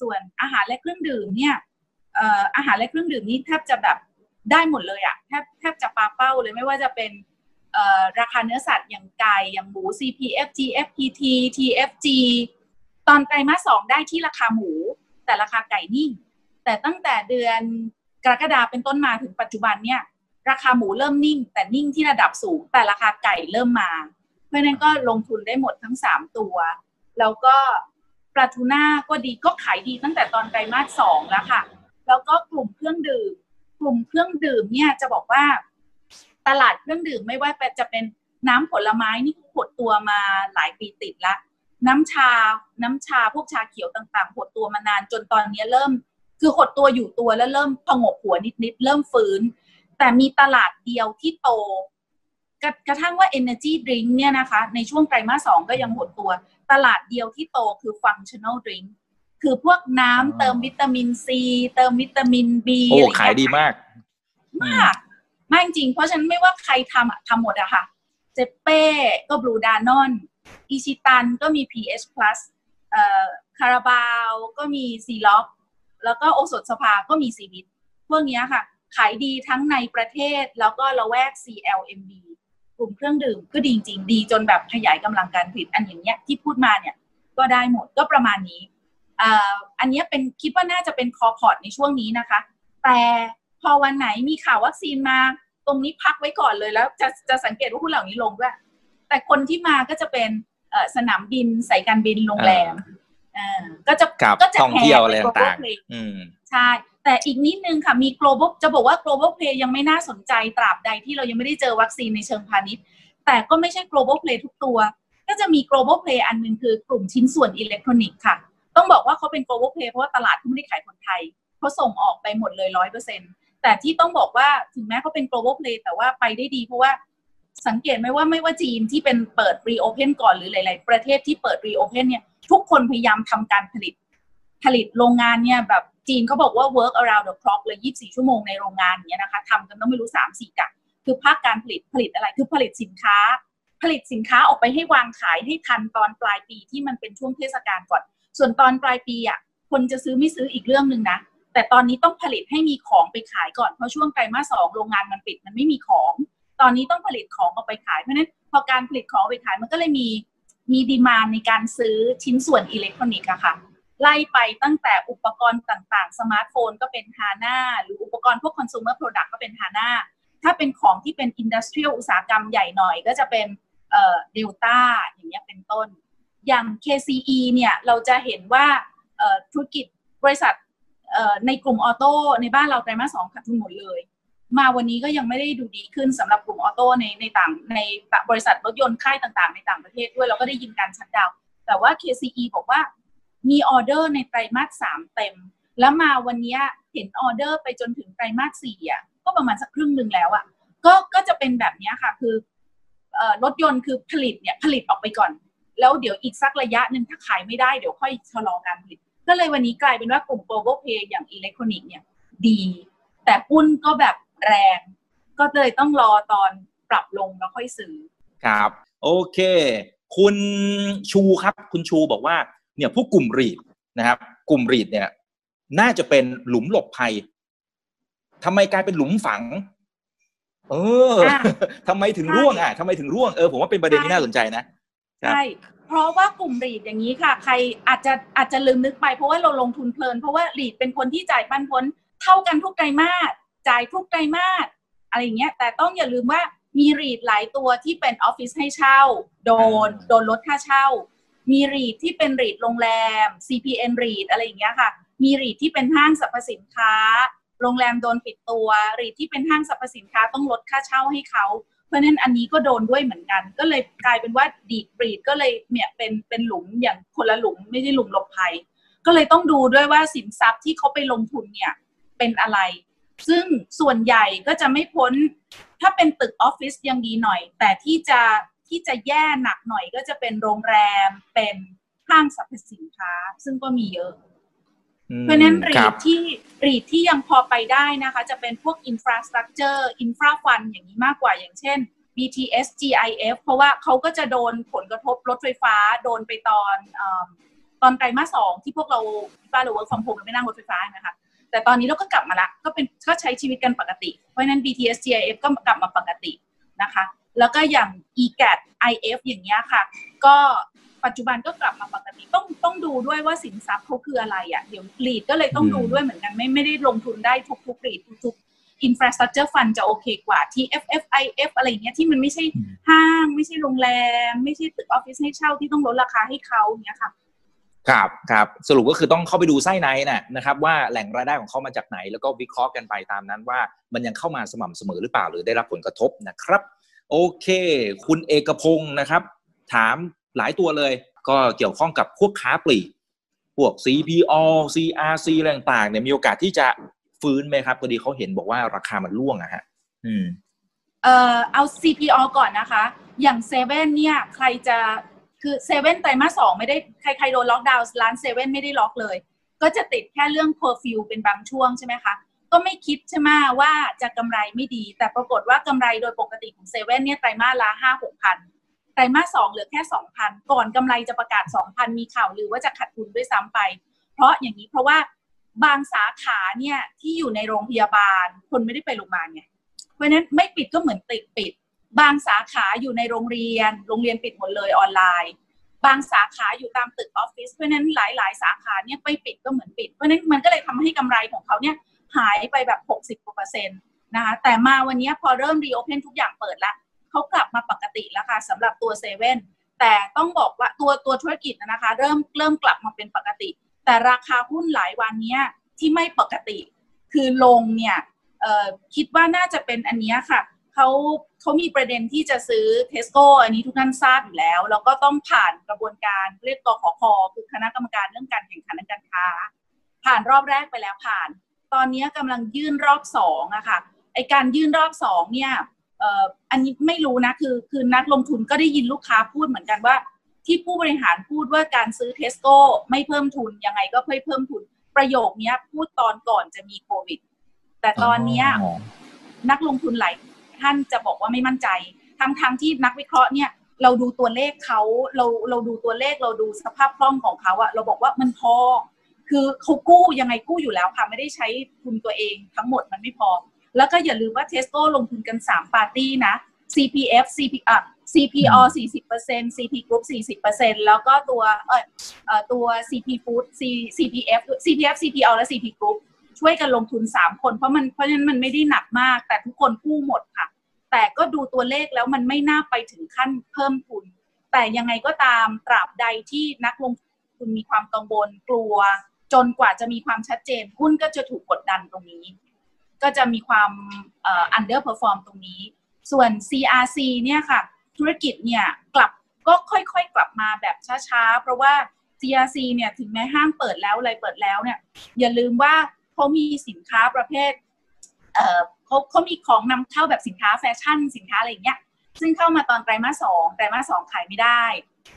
ส่วนอาหารและเครื่องดื่มเนี่ยอาหารและเครื่องดื่มนี่แทบจะแบบ ได้หมดเลยอะแทบแทบจะปาเป้าเลยไม่ว่าจะเป็นราคาเนื้อสัตว์อย่างไก่อย่างหมู CPFG FPT TFG ตอนไตรมาสสองได้ที่ราคาหมู แต่ราคาไก่นิ่ง แต่ตั้งแต่เดือนกรกฎาเป็นต้นมาถึงปัจจุบันเนี่ย ราคาหมูเริ่มนิ่ง แต่นิ่งที่ระดับสูง แต่ราคาไก่เริ่มมา เพราะนั้นก็ลงทุนได้หมดทั้งสามตัว แล้วก็ปลาทูน่าก็ดีก็ขายดีตั้งแต่ตอนไตรมาสสองแล้วค่ะ แล้วก็กลุ่มเครื่องดื่ม กลุ่มเครื่องดื่มเนี่ยจะบอกว่าตลาดเครื่องดื่มไม่ว่าจะเป็นน้ำผลไม้นี่หดตัวมาหลายปีติดละ น้ำชา น้ำชาพวกชาเขียวต่างๆหดตัวมานานจนตอนนี้เริ่ม คือหดตัวอยู่ตัวแล้วเริ่มพงกหัวนิดๆเริ่มฟื้น แต่มีตลาดเดียวที่โต กระกระทั่งว่า Energy Drink เนี่ยนะคะ ในช่วงไตรมาสสองก็ยังหดตัว ตลาดเดียวที่โตคือ Functional Drink คือพวกน้ำเติมวิตามินซีเติมวิตามินบีโอ้ขายดีมาก มากมากจริงเพราะฉะนั้นไม่ว่าใครทำทำหมดอะค่ะเซ็ปเป้ก็บลูดานอนอิชิตันก็มี PH plus เอ่อคาราบาวก็มีซีล็อกแล้วก็โอสถสภาก็มีซีวิตพวกนี้ค่ะ ขายดีทั้งในประเทศแล้วก็ละแวก CLMV กลุ่มเครื่องดื่มก็ดีจริง ดีจนแบบขยายกำลังการผลิตอันอย่างเนี้ยที่พูดมาเนี่ยก็ได้หมดก็ประมาณนี้ อันนี้เป็นคิดว่าน่าจะเป็น core port ในช่วงนี้นะคะ แต่พอวันไหนมีข่าววัคซีนมา ตรงนี้พักไว้ก่อนเลยแล้วจะจะสังเกตว่าหุ้นเหล่านี้ลงด้วย แต่คนที่มาก็จะเป็นสนามบินสายการบินโรงแรมก็จะก็จะแพงอะไรต่างใช่ แต่อีกนิดนึงค่ะมี global จะบอกว่า global play ยังไม่น่าสนใจตราบใดที่เรายังไม่ได้เจอวัคซีนในเชิงพาณิชย์ แต่ก็ไม่ใช่ global play ทุกตัว ก็จะมี global play อันนึงคือกลุ่มชิ้นส่วนอิเล็กทรอนิกส์ค่ะ ต้องบอกว่าเขาเป็น global play เพราะว่าตลาดเขาไม่ได้ขายคนไทยเขาส่งออกไปหมดเลยร้อยเปอร์เซ็นแต่ที่ต้องบอกว่าถึงแม้เขาเป็น global play แต่ว่าไปได้ดีเพราะว่าสังเกตไหมว่าไม่ว่าจีนที่เป็นเปิด reopen ก่อนหรือหลาย ๆ ประเทศที่เปิด reopen เนี่ยทุกคนพยายามทำการผลิต ผลิตโรงงานเนี่ยแบบจีนเขาบอกว่า work around the clock เลย 24 ชั่วโมงในโรงงานเนี่ยนะคะทำกันต้องไม่รู้ 3 4กะคือภาคการผลิตผลิตอะไรคือผลิตสินค้า ผลิตสินค้าออกไปให้วางขายให้ทันตอนปลายปีที่มันเป็นช่วงเทศกาลก่อน ส่วนตอนปลายปีอะคนจะซื้อไม่ซื้ออีกเรื่องหนึ่งนะ แต่ตอนนี้ต้องผลิตให้มีของไปขายก่อน เพราะช่วงไตรมาสสองโรงงานมันปิดมันไม่มีของ ตอนนี้ต้องผลิตของออกไปขาย เพราะนั้นพอการผลิตของไปขายมันก็เลยมีมี demand ในการซื้อชิ้นส่วนอิเล็กทรอนิกส์อะค่ะ ไล่ไปตั้งแต่อุปกรณ์ต่างๆ สมาร์ทโฟนก็เป็นฮาน่าหรืออุปกรณ์พวก consumer product ก็เป็นฮาน่าถ้าเป็นของที่เป็น industrial อุตสาหกรรมใหญ่หน่อย ก็จะเป็นเดลต้าอย่างเงี้ยเป็นต้น อย่าง KCE เนี่ยเราจะเห็นว่าธุรกิจบริษัทในกลุ่ม auto ในบ้านเราไตรมาสสองขาดทุนหมดเลย มาวันนี้ก็ยังไม่ได้ดูดีขึ้นสำหรับกลุ่ม auto ในในต่างในบริษัทรถยนต์ค่ายต่างๆ ในต่างประเทศด้วยเราก็ได้ยินการ shutdown แต่ว่า KCE บอกว่ามีออเดอร์ในไตรมาสสามเต็ม แล้วมาวันนี้เห็นออเดอร์ไปจนถึงไตรมาสสี่อะก็ประมาณสักครึ่งหนึ่งแล้วอะก็ก็จะเป็นแบบนี้ค่ะคือรถยนต์คือผลิตเนี่ยผลิตออกไปก่อน แล้วเดี๋ยวอีกสักระยะหนึ่งถ้าขายไม่ได้เดี๋ยวค่อยชะลอการผลิต ก็เลยวันนี้กลายเป็นว่ากลุ่ม global play อย่างอิเล็กทรอนิกส์เนี่ยดี แต่หุ้นก็แบบแรง ก็เลยต้องรอตอนปรับลงแล้วค่อยซื้อ ครับ โอเค คุณชูครับ คุณชูบอกว่าเนี่ยพวกกลุ่มรีดนะครับ กลุ่มรีดเนี่ย น่าจะเป็นหลุมหลบภัยทำไมกลายเป็นหลุมฝัง เออทำไมถึงร่วงอะทำไมถึงร่วงเออผมว่าเป็นประเด็นที่น่าสนใจนะ ใช่เพราะว่ากลุ่มรีดอย่างนี้ค่ะ ใครอาจจะอาจจะลืมนึกไปเพราะว่าเราลงทุนเพลิน เพราะว่ารีดเป็นคนที่จ่ายปันผลเท่ากันทุกไตรมาสจ่ายทุกไตรมาสอะไรอย่างเงี้ย แต่ต้องอย่าลืมว่ามีรีดหลายตัวที่เป็นออฟฟิศให้เช่า โดนโดนลดค่าเช่า มีรีดที่เป็นรีดโรงแรม CPN รีดอะไรอย่างเงี้ยค่ะ มีรีดที่เป็นห้างสรรพสินค้า โรงแรมโดนปิดตัว รีดที่เป็นห้างสรรพสินค้าต้องลดค่าเช่าให้เขา ราะนั้นอันนี้ก็โดนด้วยเหมือนกัน ก็เลยกลายเป็นว่าดีดรีดก็เลยเนี่ยเป็นเป็นหลุมอย่างคนละหลุมไม่ใช่หลุมหลบภัย ก็เลยต้องดูด้วยว่าสินทรัพย์ที่เขาไปลงทุนเนี่ยเป็นอะไร ซึ่งส่วนใหญ่ก็จะไม่พ้น ถ้าเป็นตึกออฟฟิศยังดีหน่อย แต่ที่จะที่จะแย่หนักหน่อยก็จะเป็นโรงแรมเป็นห้างสรรพสินค้า ซึ่งก็มีเยอะ เพราะนั้น REIT ที่ REIT ที่ยังพอไปได้นะคะ จะเป็นพวก infrastructure infra fund อย่างนี้มากกว่าอย่างเช่น BTS GIF เพราะว่าเขาก็จะโดนผลกระทบรถไฟฟ้าโดนไปตอนตอนไตรมาสสองที่พวกเราบ้านเรา work from home ไม่นั่งรถไฟฟ้านะคะแต่ตอนนี้เราก็กลับมาละก็เป็นก็ใช้ชีวิตกันปกติ เพราะนั้น BTS GIF ก็กลับมาปกตินะคะ แล้วก็อย่าง EGAT IF อย่างเงี้ยค่ะ ก็ ปัจจุบันก็กลับมาปกติต้องต้องดูด้วยว่าสินทรัพย์เขาคืออะไรอะเดี๋ยว REIT ก็เลยต้องดูด้วยเหมือนกันไม่ไม่ได้ลงทุนได้ทุกทุก REIT ทุก infrastructure fund จะโอเคกว่าที่ FFIF อะไรเงี้ยที่มันไม่ใช่ห้างไม่ใช่โรงแรม ไม่ใช่ตึกออฟฟิศให้เช่าที่ต้องลดราคาให้เขาเนี้ยค่ะครับครับสรุปก็คือต้องเข้าไปดูไส้ในน่ะนะครับว่าแหล่งรายได้ของเขามาจากไหน แล้วก็วิเคราะห์กันไปตามนั้นว่ามันยังเข้ามาสม่ำเสมอหรือเปล่าหรือได้รับผลกระทบนะครับ โอเค คุณเอกพงศ์นะครับ ถาม หลายตัวเลย ก็เกี่ยวข้องกับพวกค้าปลีกพวก CPO CRC อะไรต่างๆเนี่ยมีโอกาสที่จะฟื้นไหมครับพอดีเขาเห็นบอกว่าราคามันร่วงอะฮะอืมเอ่อเอา CPALL ก่อนนะคะ อย่างเซเว่นเนี่ย ใครจะคือเซเว่นไตรมาสสองไม่ได้ใครใครโดนล็อกดาวน์ร้านเซเว่นไม่ได้ล็อกเลย ก็จะติดแค่เรื่องเคอร์ฟิวเป็นบางช่วงใช่ไหมคะก็ไม่คิดใช่ไหมว่าจะกำไรไม่ดี แต่ปรากฏว่ากำไรโดยปกติของเซเว่นเนี่ยไตรมาสละห้าหกพัน ไตรมาสสองเหลือแค่สองพันก่อนกำไรจะประกาศสองพันมีข่าวลือว่าจะขาดทุนด้วยซ้ำไป เพราะอย่างนี้เพราะว่าบางสาขาเนี่ยที่อยู่ในโรงพยาบาล คนไม่ได้ไปโรงพยาบาลไงเพราะนั้นไม่ปิดก็เหมือนติดปิด บางสาขาอยู่ในโรงเรียน โรงเรียนปิดหมดเลยออนไลน์ บางสาขาอยู่ตามตึกออฟฟิศเพราะนั้นหลาย ๆ สาขาเนี่ยไม่ปิดก็เหมือนปิด เพราะนั้นมันก็เลยทำให้กำไรของเขาเนี่ยหายไปแบบ 60กว่าเปอร์เซ็นต์นะคะแต่มาวันนี้พอเริ่ม reopen ทุกอย่างเปิดแล้ว เขากลับมาปกติแล้วค่ะสำหรับตัวเซเว่นแต่ต้องบอกว่าตัวตัวธุรกิจนะคะ เริ่มเริ่มกลับมาเป็นปกติ แต่ราคาหุ้นหลายวันนี้ที่ไม่ปกติ คือลงเนี่ยคิดว่าน่าจะเป็นอันนี้ค่ะเขาเขามีประเด็นที่จะซื้อเทสโก้อันนี้ทุกท่านทราบอยู่แล้ว แล้วก็ต้องผ่านกระบวนการเรียกกขอคอคือคณะกรรมการเรื่องการแข่งขันการค้า ผ่านรอบแรกไปแล้วผ่าน ตอนนี้กำลังยื่นรอบสองอะค่ะไอการยื่นรอบสองเนี่ย อันนี้ไม่รู้นะคือคือนักลงทุนก็ได้ยินลูกค้าพูดเหมือนกันว่า ที่ผู้บริหารพูดว่าการซื้อเทสโก้ไม่เพิ่มทุนยังไงก็เพื่อเพิ่มทุนประโยคนี้พูดตอนก่อนจะมีโควิด แต่ตอนนี้นักลงทุนหลายท่านจะบอกว่าไม่มั่นใจ ทั้งทั้งที่นักวิเคราะห์เนี่ย เราดูตัวเลขเขาเราเราดูตัวเลขเราดูสภาพคล่องของเขาอะเราบอกว่ามันพอ คือเขากู้ยังไงกู้อยู่แล้วค่ะไม่ได้ใช้ทุนตัวเองทั้งหมดมันไม่พอ แล้วก็อย่าลืมว่าเทสโก้ลงทุนกัน3ปาร์ตี้นะ CPF CP อะ CPO 40% CP Group 40%แล้วก็ตัวเออตัว CP Food C CPF CPF CPO และ CP Group ช่วยกันลงทุน 3 คนเพราะมันเพราะฉะนั้นมันไม่ได้หนักมาก แต่ทุกคนกู้หมดค่ะ แต่ก็ดูตัวเลขแล้วมันไม่น่าไปถึงขั้นเพิ่มทุน แต่ยังไงก็ตามตราบใดที่นักลงทุนมีความกังวลกลัว จนกว่าจะมีความชัดเจนหุ้นก็จะถูกกดดันตรงนี้ ก็จะมีความเอ่อ underperform ตรงนี้ ส่วน CRC เนี่ยค่ะ ธุรกิจเนี่ยกลับก็ค่อยๆ กลับมาแบบช้าๆ เพราะว่า CRC เนี่ยถึงแม้ห้างเปิดแล้วอะไรเปิดแล้วเนี่ยอย่าลืมว่าเขามีสินค้าประเภทเออเขาเขามีของนำเข้าแบบสินค้าแฟชั่นสินค้าอะไรอย่างเงี้ยซึ่งเข้ามาตอนไตรมาสสองไตรมาสสองขายไม่ได้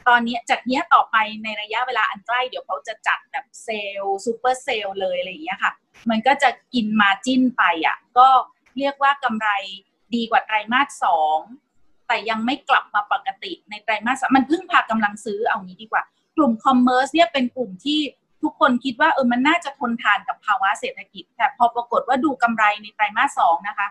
ตอนนี้จากเนี้ยต่อไปในระยะเวลาอันใกล้เดี๋ยวเขาจะจัดแบบ sale super sale เลยอะไรอย่างเงี้ยค่ะ มันก็จะกินมาจิ้นไปอะก็เรียกว่ากำไรดีกว่าไตรมาสสองแต่ยังไม่กลับมาปกติในไตรมาสมันเพิ่งพากำลังซื้อเอางี้ดีกว่า กลุ่มคอมเมอร์สเนี่ยเป็นกลุ่มที่ทุกคนคิดว่าเออมันน่าจะทนทานกับภาวะเศรษฐกิจ แต่พอปรากฏว่าดูกำไรในไตรมาสสองนะคะ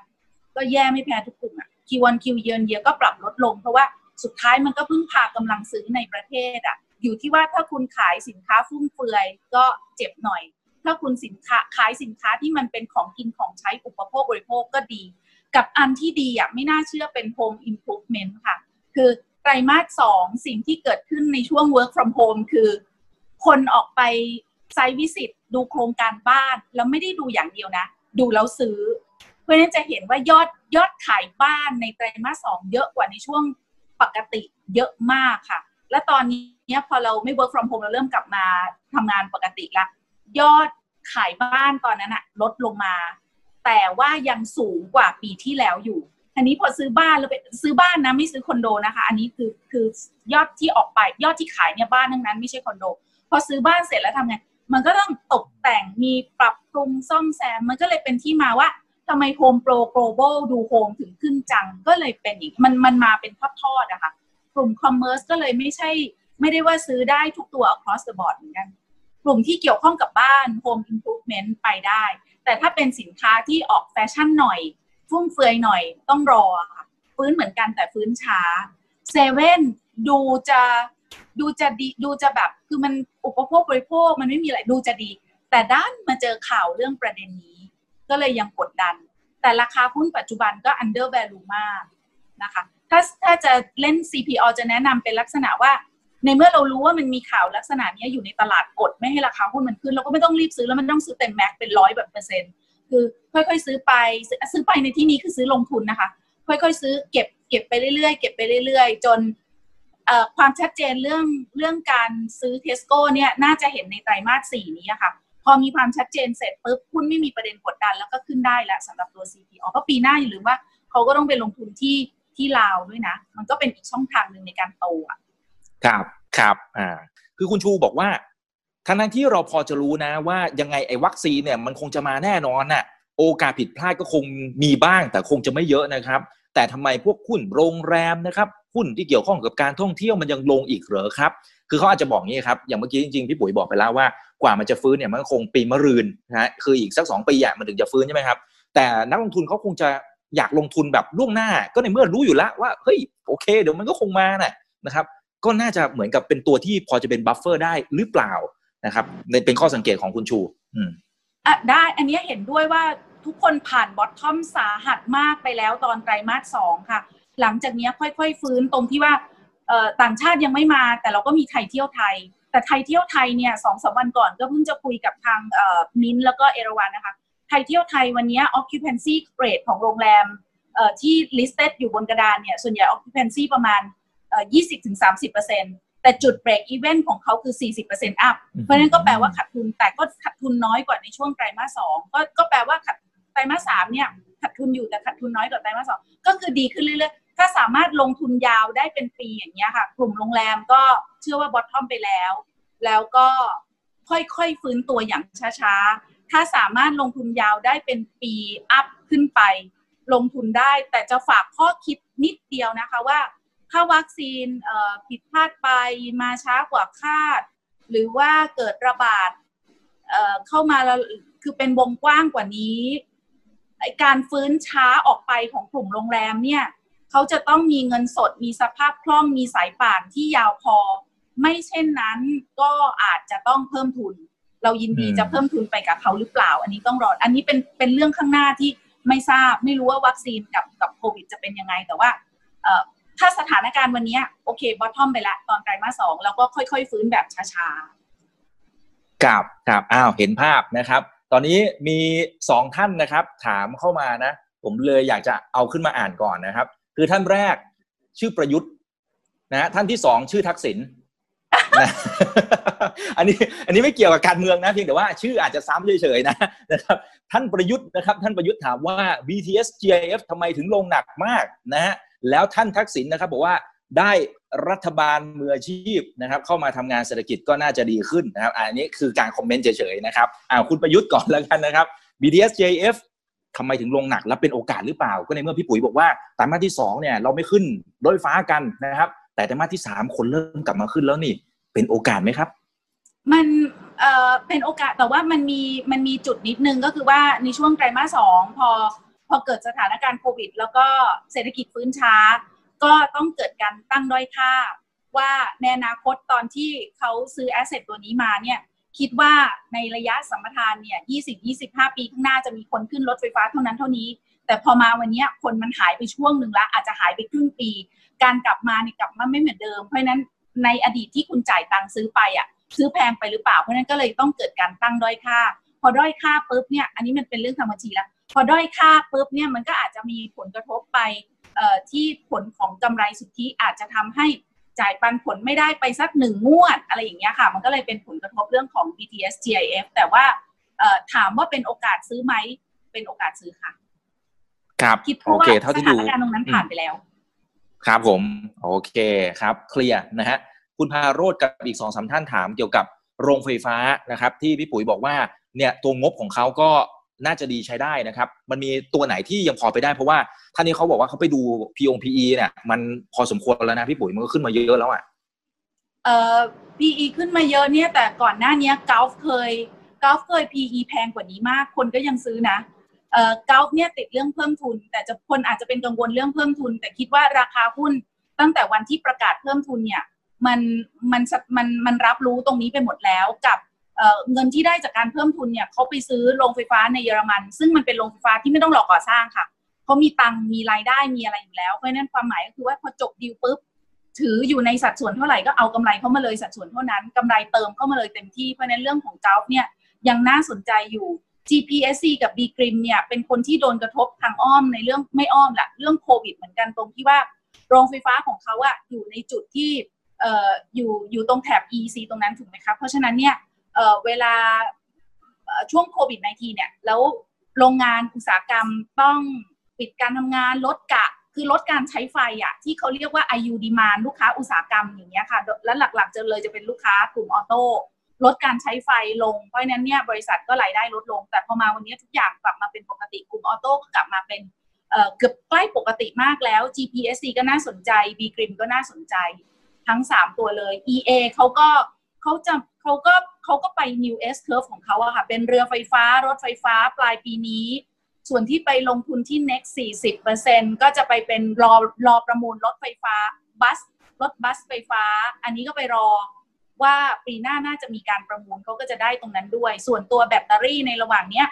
ก็แย่ไม่แพ้ทุกกลุ่มอะคิวันคิวเยือนเยียก็ปรับลดลงเพราะว่า สุดท้ายมันก็เพิ่งพากำลังซื้อในประเทศอะอยู่ที่ว่าถ้าคุณขายสินค้าฟุ่มเฟือยก็เจ็บหน่อย ถ้าคุณสินค้าขายสินค้าที่มันเป็นของกินของใช้อุปโภคบริโภคก็ดี กับอันที่ดีอะไม่น่าเชื่อเป็น home improvement ค่ะ คือไตรมาสสองสิ่งที่เกิดขึ้นในช่วง work from home คือ คนออกไปไซต์วิสิตดูโครงการบ้าน แล้วไม่ได้ดูอย่างเดียวนะ ดูแล้วซื้อ เพราะฉะนั้นจะเห็นว่ายอดยอดขายบ้านในไตรมาสสองเยอะกว่าในช่วง ปกติเยอะมากค่ะ และตอนนี้พอเราไม่ work from home เราเริ่มกลับมาทำงานปกติละยอดขายบ้านตอนนั้นอะลดลงมา แต่ว่ายังสูงกว่าปีที่แล้วอยู่ อันนี้พอซื้อบ้านแล้วไปซื้อบ้านนะไม่ซื้อคอนโดนะคะ อันนี้คือคือยอดที่ออกไปยอดที่ขายเนี่ยบ้านทั้งนั้นไม่ใช่คอนโด พอซื้อบ้านเสร็จแล้วทำไงมันก็ต้องตกแต่งมีปรับปรุงซ่อมแซม มันก็เลยเป็นที่มาว่า ทำไมโฮมโปร global ดูโฮมถึงขึ้นจัง ก็เลยเป็นอย่างมันมันมาเป็นทอดๆนะคะกลุ่มคอมเมอร์สก็เลยไม่ใช่ไม่ได้ว่าซื้อได้ทุกตัว across the board เหมือนกันกลุ่มที่เกี่ยวข้องกับบ้าน home improvement ไปได้ แต่ถ้าเป็นสินค้าที่ออกแฟชั่นหน่อย ฟุ่มเฟือยหน่อยต้องรอค่ะ ฟื้นเหมือนกันแต่ฟื้นช้าเซเว่นดูจะดูจะดีดูจะแบบ คือมันอุปโภคบริโภคมันไม่มีอะไรดูจะดี แต่ด้านมาเจอข่าวเรื่องประเด็นนี้ ก็เลยยังกดดัน แต่ราคาหุ้นปัจจุบันก็ under value มากนะคะ ถ้าถ้าจะเล่น CPO จะแนะนำเป็นลักษณะว่า ในเมื่อเรารู้ว่ามันมีข่าวลักษณะนี้อยู่ในตลาดกดไม่ให้ราคาหุ้นมันขึ้น เราก็ไม่ต้องรีบซื้อแล้วมันต้องซื้อเต็มแม็กเป็นร้อยแบบเปอร์เซ็นต์คือค่อยๆซื้อไปซื้อไปในที่นี้คือซื้อลงทุนนะคะ ค่อยๆซื้อเก็บเก็บไปเรื่อยๆเก็บไปเรื่อยๆ จนความชัดเจนเรื่องเรื่องการซื้อเทสโก้เนี่ยน่าจะเห็นในไตรมาสสี่นี้ค่ะ พอมีความชัดเจนเสร็จปุ๊บหุ้นไม่มีประเด็นกดดันแล้วก็ขึ้นได้แล้วสำหรับตัว CPO เพราะปีหน้าอย่าลืมว่าเขาก็ต้องไปลงทุนที่ที่ลาวด้วยนะ มันก็เป็นอีกช่องทางหนึ่งในการโตอะครับครับอ่าคือคุณชูบอกว่าทั้งที่เราพอจะรู้นะว่ายังไงไอ้วัคซีนเนี่ยมันคงจะมาแน่นอนน่ะโอกาสผิดพลาดก็คงมีบ้าง แต่คงจะไม่เยอะนะครับ แต่ทำไมพวกหุ้นโรงแรมนะครับหุ้นที่เกี่ยวข้องกับการท่องเที่ยวมันยังลงอีกเหรอครับ คือเขาอาจจะบอกงี้ครับอย่างเมื่อกี้จริงๆพี่ปุ๋ยบอกไปแล้วว่ากว่ามันจะฟื้นเนี่ยมันคงปีมะรืนนะฮะคืออีกสักสองปีอะมันถึงจะฟื้นใช่ไหมครับแต่นักลงทุนเขาคงจะอยากลงทุนแบบล่วงหน้า ก็ในเมื่อรู้อยู่แล้วว่าเฮ้ยโอเค เดี๋ยวมันก็คงมาน่ะนะครับก็น่าจะเหมือนกับเป็นตัวที่พอจะเป็น buffer ได้หรือเปล่านะครับเป็นข้อสังเกตของคุณชูอืมอะได้อันนี้เห็นด้วยว่าทุกคนผ่าน bottom สาหัสมากไปแล้วตอนไตรมาสสองค่ะ หลังจากนี้ค่อยๆ ฟื้นตรงที่ว่า ต่างชาติยังไม่มาแต่เราก็มีไทยเที่ยวไทย แต่ไทยเที่ยวไทยเนี่ยสองสามวันก่อนก็เพิ่งจะคุยกับทางมินแล้วก็เอราวันนะคะไทยเที่ยวไทยวันนี้ occupancy rate ของโรงแรมที่ listed อยู่บนกระดานเนี่ยส่วนใหญ่ occupancy ประมาณ 20-30%แต่จุด break even ของเขาคือ 40% up เพราะฉะนั้นก็แปลว่าขาดทุนแต่ก็ขาดทุนน้อยกว่าในช่วงไตรมาสสองก็ก็แปลว่าไตรมาสสามเนี่ยขาดทุนอยู่แต่ขาดทุนน้อยกว่าไตรมาสสองก็คือดีขึ้นเรื่อยๆ ถ้าสามารถลงทุนยาวได้เป็นปีอย่างเงี้ยค่ะ กลุ่มโรงแรมก็เชื่อว่าบอททอมไปแล้ว แล้วก็ค่อยๆฟื้นตัวอย่างช้าๆ ถ้าสามารถลงทุนยาวได้เป็นปีอัพขึ้นไป ลงทุนได้แต่จะฝากข้อคิดนิดเดียวนะคะว่า ถ้าวัคซีนผิดพลาดไปมาช้ากว่าคาด หรือว่าเกิดระบาดเข้ามาคือเป็นวงกว้างกว่านี้การฟื้นช้าออกไปของกลุ่มโรงแรมเนี่ย เขาจะต้องมีเงินสด มีสภาพคล่อง มีสายป่านที่ยาวพอ ไม่เช่นนั้นก็อาจจะต้องเพิ่มทุน เรายินดีจะเพิ่มทุนไปกับเขาหรือเปล่า อันนี้ต้องรอ อันนี้เป็นเป็นเรื่องข้างหน้าที่ไม่ทราบ ไม่รู้ว่าวัคซีนกับกับโควิดจะเป็นยังไง แต่ว่าถ้าสถานการณ์วันนี้โอเคบอททอมไปละตอนไตรมาสสองแล้วก็ค่อยๆ ฟื้นแบบช้าๆกับกับอ้าวเห็นภาพนะครับ ตอนนี้มีสองท่านนะครับ ถามเข้ามานะ ผมเลยอยากจะเอาขึ้นมาอ่านก่อนนะครับ คือท่านแรกชื่อประยุทธ์นะท่านที่สองชื่อทักษิณนะอันนี้อันนี้ไม่เกี่ยวกับการเมืองนะเพียงแต่ว่าชื่ออาจจะซ้ำเฉยๆนะนะครับท่านประยุทธ์นะครับท่านประยุทธ์ถามว่า BTS GIF ทำไมถึงลงหนักมากนะฮะแล้วท่านทักษิณนะครับบอกว่าได้รัฐบาลมืออาชีพนะครับ เข้ามาทำงานเศรษฐกิจก็น่าจะดีขึ้นนะครับอันนี้คือการคอมเมนต์เฉยๆนะครับอ่าคุณประยุทธ์ก่อนแล้วกันนะครับ BTS JF ทำไมถึงลงหนักและเป็นโอกาสหรือเปล่า ก็ในเมื่อพี่ปุ๋ยบอกว่าไตรมาสที่2เนี่ยเราไม่ขึ้นรถไฟฟ้ากันนะครับ แต่ไตรมาสที่ 3 คนเริ่มกลับมาขึ้นแล้วนี่เป็นโอกาสไหมครับ มันเอ่อเป็นโอกาสแต่ว่ามันมีมันมีจุดนิดนึงก็คือว่าในช่วงไตรมาสสองพอพอเกิดสถานการณ์โควิด แล้วก็เศรษฐกิจฟื้นช้า ก็ต้องเกิดการตั้งด้อยค่า ว่าในอนาคตตอนที่เขาซื้อแอสเซทตัวนี้มาเนี่ย คิดว่าในระยะสัมปทานเนี่ย20-25 ปีข้างหน้าจะมีคนขึ้นรถไฟฟ้าเท่านั้นเท่านี้ แต่พอมาวันนี้คนมันหายไปช่วงหนึ่งละอาจจะหายไปครึ่งปี การกลับมาเนี่ยกลับมาไม่เหมือนเดิม เพราะนั้นในอดีตที่คุณจ่ายตังค์ซื้อไปอะซื้อแพงไปหรือเปล่า เพราะนั้นก็เลยต้องเกิดการตั้งด้อยค่า พอด้อยค่าปุ๊บเนี่ยอันนี้มันเป็นเรื่องธรรมชาติแล้วพอด้อยค่าปุ๊บเนี่ยมันก็อาจจะมีผลกระทบไปที่ผลของกำไรสุทธิอาจจะทำให้ จ่ายปันผลไม่ได้ไปสักหนึ่งงวด อะไรอย่างเงี้ยค่ะ มันก็เลยเป็นผลกระทบเรื่องของ BTS GIF แต่ว่าถามว่าเป็นโอกาสซื้อไหมเป็นโอกาสซื้อค่ะ ครับคิดเพราะว่าสถานการณ์ตรงนั้นผ่านไปแล้ว ครับผม โอเคครับ เคลียร์นะฮะคุณพาโรดกับอีกสองสาท่านถามเกี่ยวกับโรงไฟฟ้านะครับ ที่พี่ปุ๋ยบอกว่าเนี่ยตัวงบของเขาก็ น่าจะดีใช้ได้นะครับ มันมีตัวไหนที่ยังพอไปได้เพราะว่าท่านนี้เขาบอกว่าเขาไปดู p ง PE เนี่ยมันพอสมควรแล้วนะพี่ปุ๋ยมันก็ขึ้นมาเยอะแล้วอะเอ่อ PE ขึ้นมาเยอะเนี่ยแต่ก่อนหน้านี้กอล์ฟเคยกอล์ฟเคย PE แพงกว่านี้มาก คนก็ยังซื้อนะเอ่อกอล์ฟเนี่ยติดเรื่องเพิ่มทุน แต่จะคนอาจจะเป็นกังวลเรื่องเพิ่มทุน แต่คิดว่าราคาหุ้นตั้งแต่วันที่ประกาศเพิ่มทุนเนี่ยมันมันมันมันรับรู้ตรงนี้ไปหมดแล้วกับ เงินที่ได้จากการเพิ่มทุนเนี่ยเขาไปซื้อโรงไฟฟ้าในเยอรมัน ซึ่งมันเป็นโรงไฟฟ้าที่ไม่ต้องรอก่อสร้างค่ะเขามีตังมีรายได้มีอะไรอยู่แล้วเพราะนั้นความหมายก็คือว่าพอจบดีลปุ๊บถืออยู่ในสัดส่วนเท่าไหร่ก็เอากำไรเข้ามาเลยสัดส่วนเท่านั้นกำไรเติมเข้ามาเลยเต็มที่เพราะนั้นเรื่องของเจ้าเนี่ยยังน่าสนใจอยู่ GPSC กับ B กริมเนี่ยเป็นคนที่โดนกระทบทางอ้อมในเรื่องไม่อ้อมแหละเรื่องโควิดเหมือนกันตรงที่ว่าโรงไฟฟ้าของเขาอะอยู่ในจุดที่เอ่ออยู่อยู่ตรงแถบ EC ตรงนั้นถูกไหมคะเพราะฉะนั้นเนี่ย เเวลาช่วงโควิด -19 เนี่ย แล้วโรงงานอุตสาหกรรมต้องปิดการทำงานลดกะ คือลดการใช้ไฟอะที่เขาเรียกว่า IU demand ลูกค้าอุตสาหกรรมอย่างเงี้ยค่ะ และหลักๆจะเลยจะเป็นลูกค้ากลุ่มออโต้ลดการใช้ไฟลง เพราะนั้นเนี่ยบริษัทก็รายได้ลดลง แต่พอมาวันนี้ทุกอย่างกลับมาเป็นปกติกลุ่มออโต้ก็กลับมาเป็นเกือบใกล้ปกติมากแล้ว GPSC ก็น่าสนใจ B Grim ก็น่าสนใจ ทั้ง 3 ตัวเลย EA เขาก็เขาจะ เขาก็เขาก็ไป New S Curve ของเขาอะค่ะ เป็นเรือไฟฟ้ารถไฟฟ้าปลายปีนี้ ส่วนที่ไปลงทุนที่ next 40%ก็จะไปเป็นรอรอประมูลรถไฟฟ้าบัสรถบัสไฟฟ้า อันนี้ก็ไปรอว่าปีหน้าน่าจะมีการประมูลเขาก็จะได้ตรงนั้นด้วย ส่วนตัวแบตเตอรี่ในระหว่างเนี้ย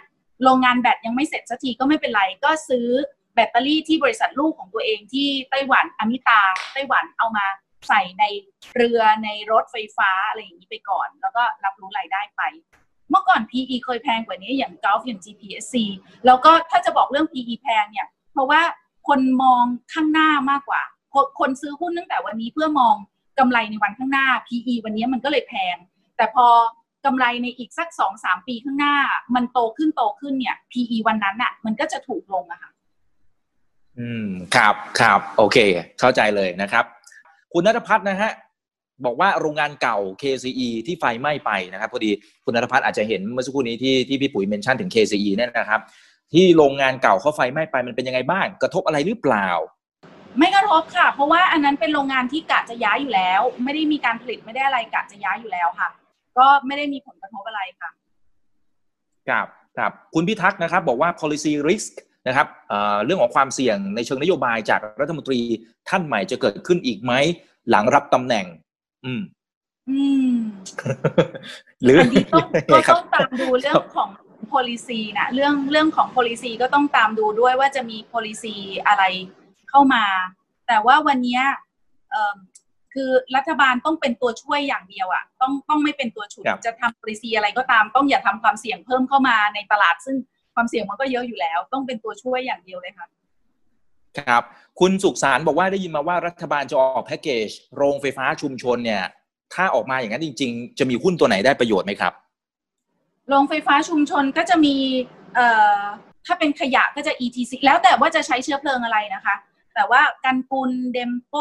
โรงงานแบตยังไม่เสร็จสักทีก็ไม่เป็นไร ก็ซื้อแบตเตอรี่ที่บริษัทลูกของตัวเองที่ไต้หวันอมิตาไต้หวันเอามา ใส่ในเรือในรถไฟฟ้าอะไรอย่างนี้ไปก่อน แล้วก็รับรู้รายได้ไป เมื่อก่อน PE เคยแพงกว่านี้อย่าง Gulf อย่าง GPSC แล้วก็ถ้าจะบอกเรื่อง PE แพงเนี่ยเพราะว่าคนมองข้างหน้ามากกว่า คนซื้อหุ้นตั้งแต่วันนี้เพื่อมองกำไรในวันข้างหน้า PE วันนี้มันก็เลยแพง แต่พอกำไรในอีกสักสองสามปีข้างหน้า มันโตขึ้นโตขึ้นเนี่ย PE วันนั้นอะ่ะ มันก็จะถูกลงอะค่ะ อืม ครับ ครับ โอเค เข้าใจเลยนะครับ คุณนัทพัฒน์นะฮะบอกว่าโรงงานเก่า KCE ที่ไฟไหม้ไปนะครับพอดีคุณนัทพัฒน์อาจจะเห็นเมื่อสักครู่นี้ที่ที่พี่ปุ๋ยเมนชั่นถึง KCE เนี่ยนะครับ ที่โรงงานเก่าเขาไฟไหม้ไปมันเป็นยังไงบ้าง กระทบอะไรหรือเปล่า ไม่กระทบค่ะ เพราะว่าอันนั้นเป็นโรงงานที่กะจะย้ายอยู่แล้ว ไม่ได้มีการผลิตไม่ได้อะไรกะจะย้ายอยู่แล้วค่ะ ก็ไม่ได้มีผลกระทบอะไรค่ะครับครับคุณพิทักษ์นะครับ บอกว่า policy risk นะครับเรื่องของความเสี่ยงในเชิงนโยบายจากรัฐมนตรีท่านใหม่จะเกิดขึ้นอีกไหมหลังรับตำแหน่ง อืม อืมหรืออันนี้ต้องก็ต้องตามดูเรื่องของ policy นะเรื่องเรื่องของ policy ก็ต้องตามดูด้วยว่าจะมี policy อะไรเข้ามา แต่ว่าวันนี้คือรัฐบาลต้องเป็นตัวช่วยอย่างเดียวอะต้องต้องไม่เป็นตัวฉุดจะทำ policy อะไรก็ตามต้องอย่าทำความเสี่ยงเพิ่มเข้ามาในตลาดซึ่ง ความเสี่ยงมันก็เยอะอยู่แล้ว ต้องเป็นตัวช่วยอย่างเดียวเลยค่ะครับ คุณสุขสารบอกว่าได้ยินมาว่ารัฐบาลจะออกแพ็กเกจโรงไฟฟ้าชุมชนเนี่ย ถ้าออกมาอย่างนั้นจริง ๆ จะมีหุ้นตัวไหนได้ประโยชน์ไหมครับ โรงไฟฟ้าชุมชนก็จะมีเอ่อถ้าเป็นขยะก็จะ ETC แล้วแต่ว่าจะใช้เชื้อเพลิงอะไรนะคะ แต่ว่ากันปุนเดมโป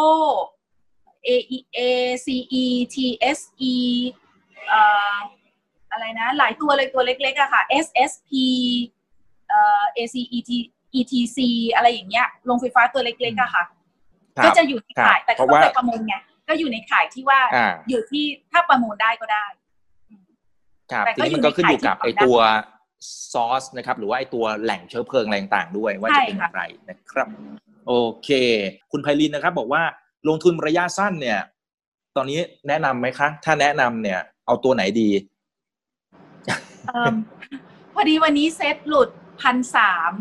AEA CE TSE เอ่ออะไรนะ หลายตัวเลยตัวเล็กๆอะค่ะ SSP เอ่อ ACET ETC อะไรอย่างเงี้ยโรงไฟฟ้าตัวเล็กๆอะค่ะ ก็จะอยู่ในขายแต่ก็ต้องไปประมูลไงก็อยู่ในขายที่ว่าอยู่ที่ถ้าประมูลได้ก็ได้ครับทีนี้มันก็ขึ้นอยู่กับไอตัวซอสนะครับ หรือว่าไอตัวแหล่งเชื้อเพลิงอะไรต่างๆด้วยว่าจะเป็นอย่างไรนะครับ โอเค คุณไพลินนะครับ บอกว่าลงทุนระยะสั้นเนี่ย ตอนนี้แนะนำไหมคะ ถ้าแนะนำเนี่ย เอาตัวไหนดีพอดีวันนี้เซ็ตหลุด พันสาม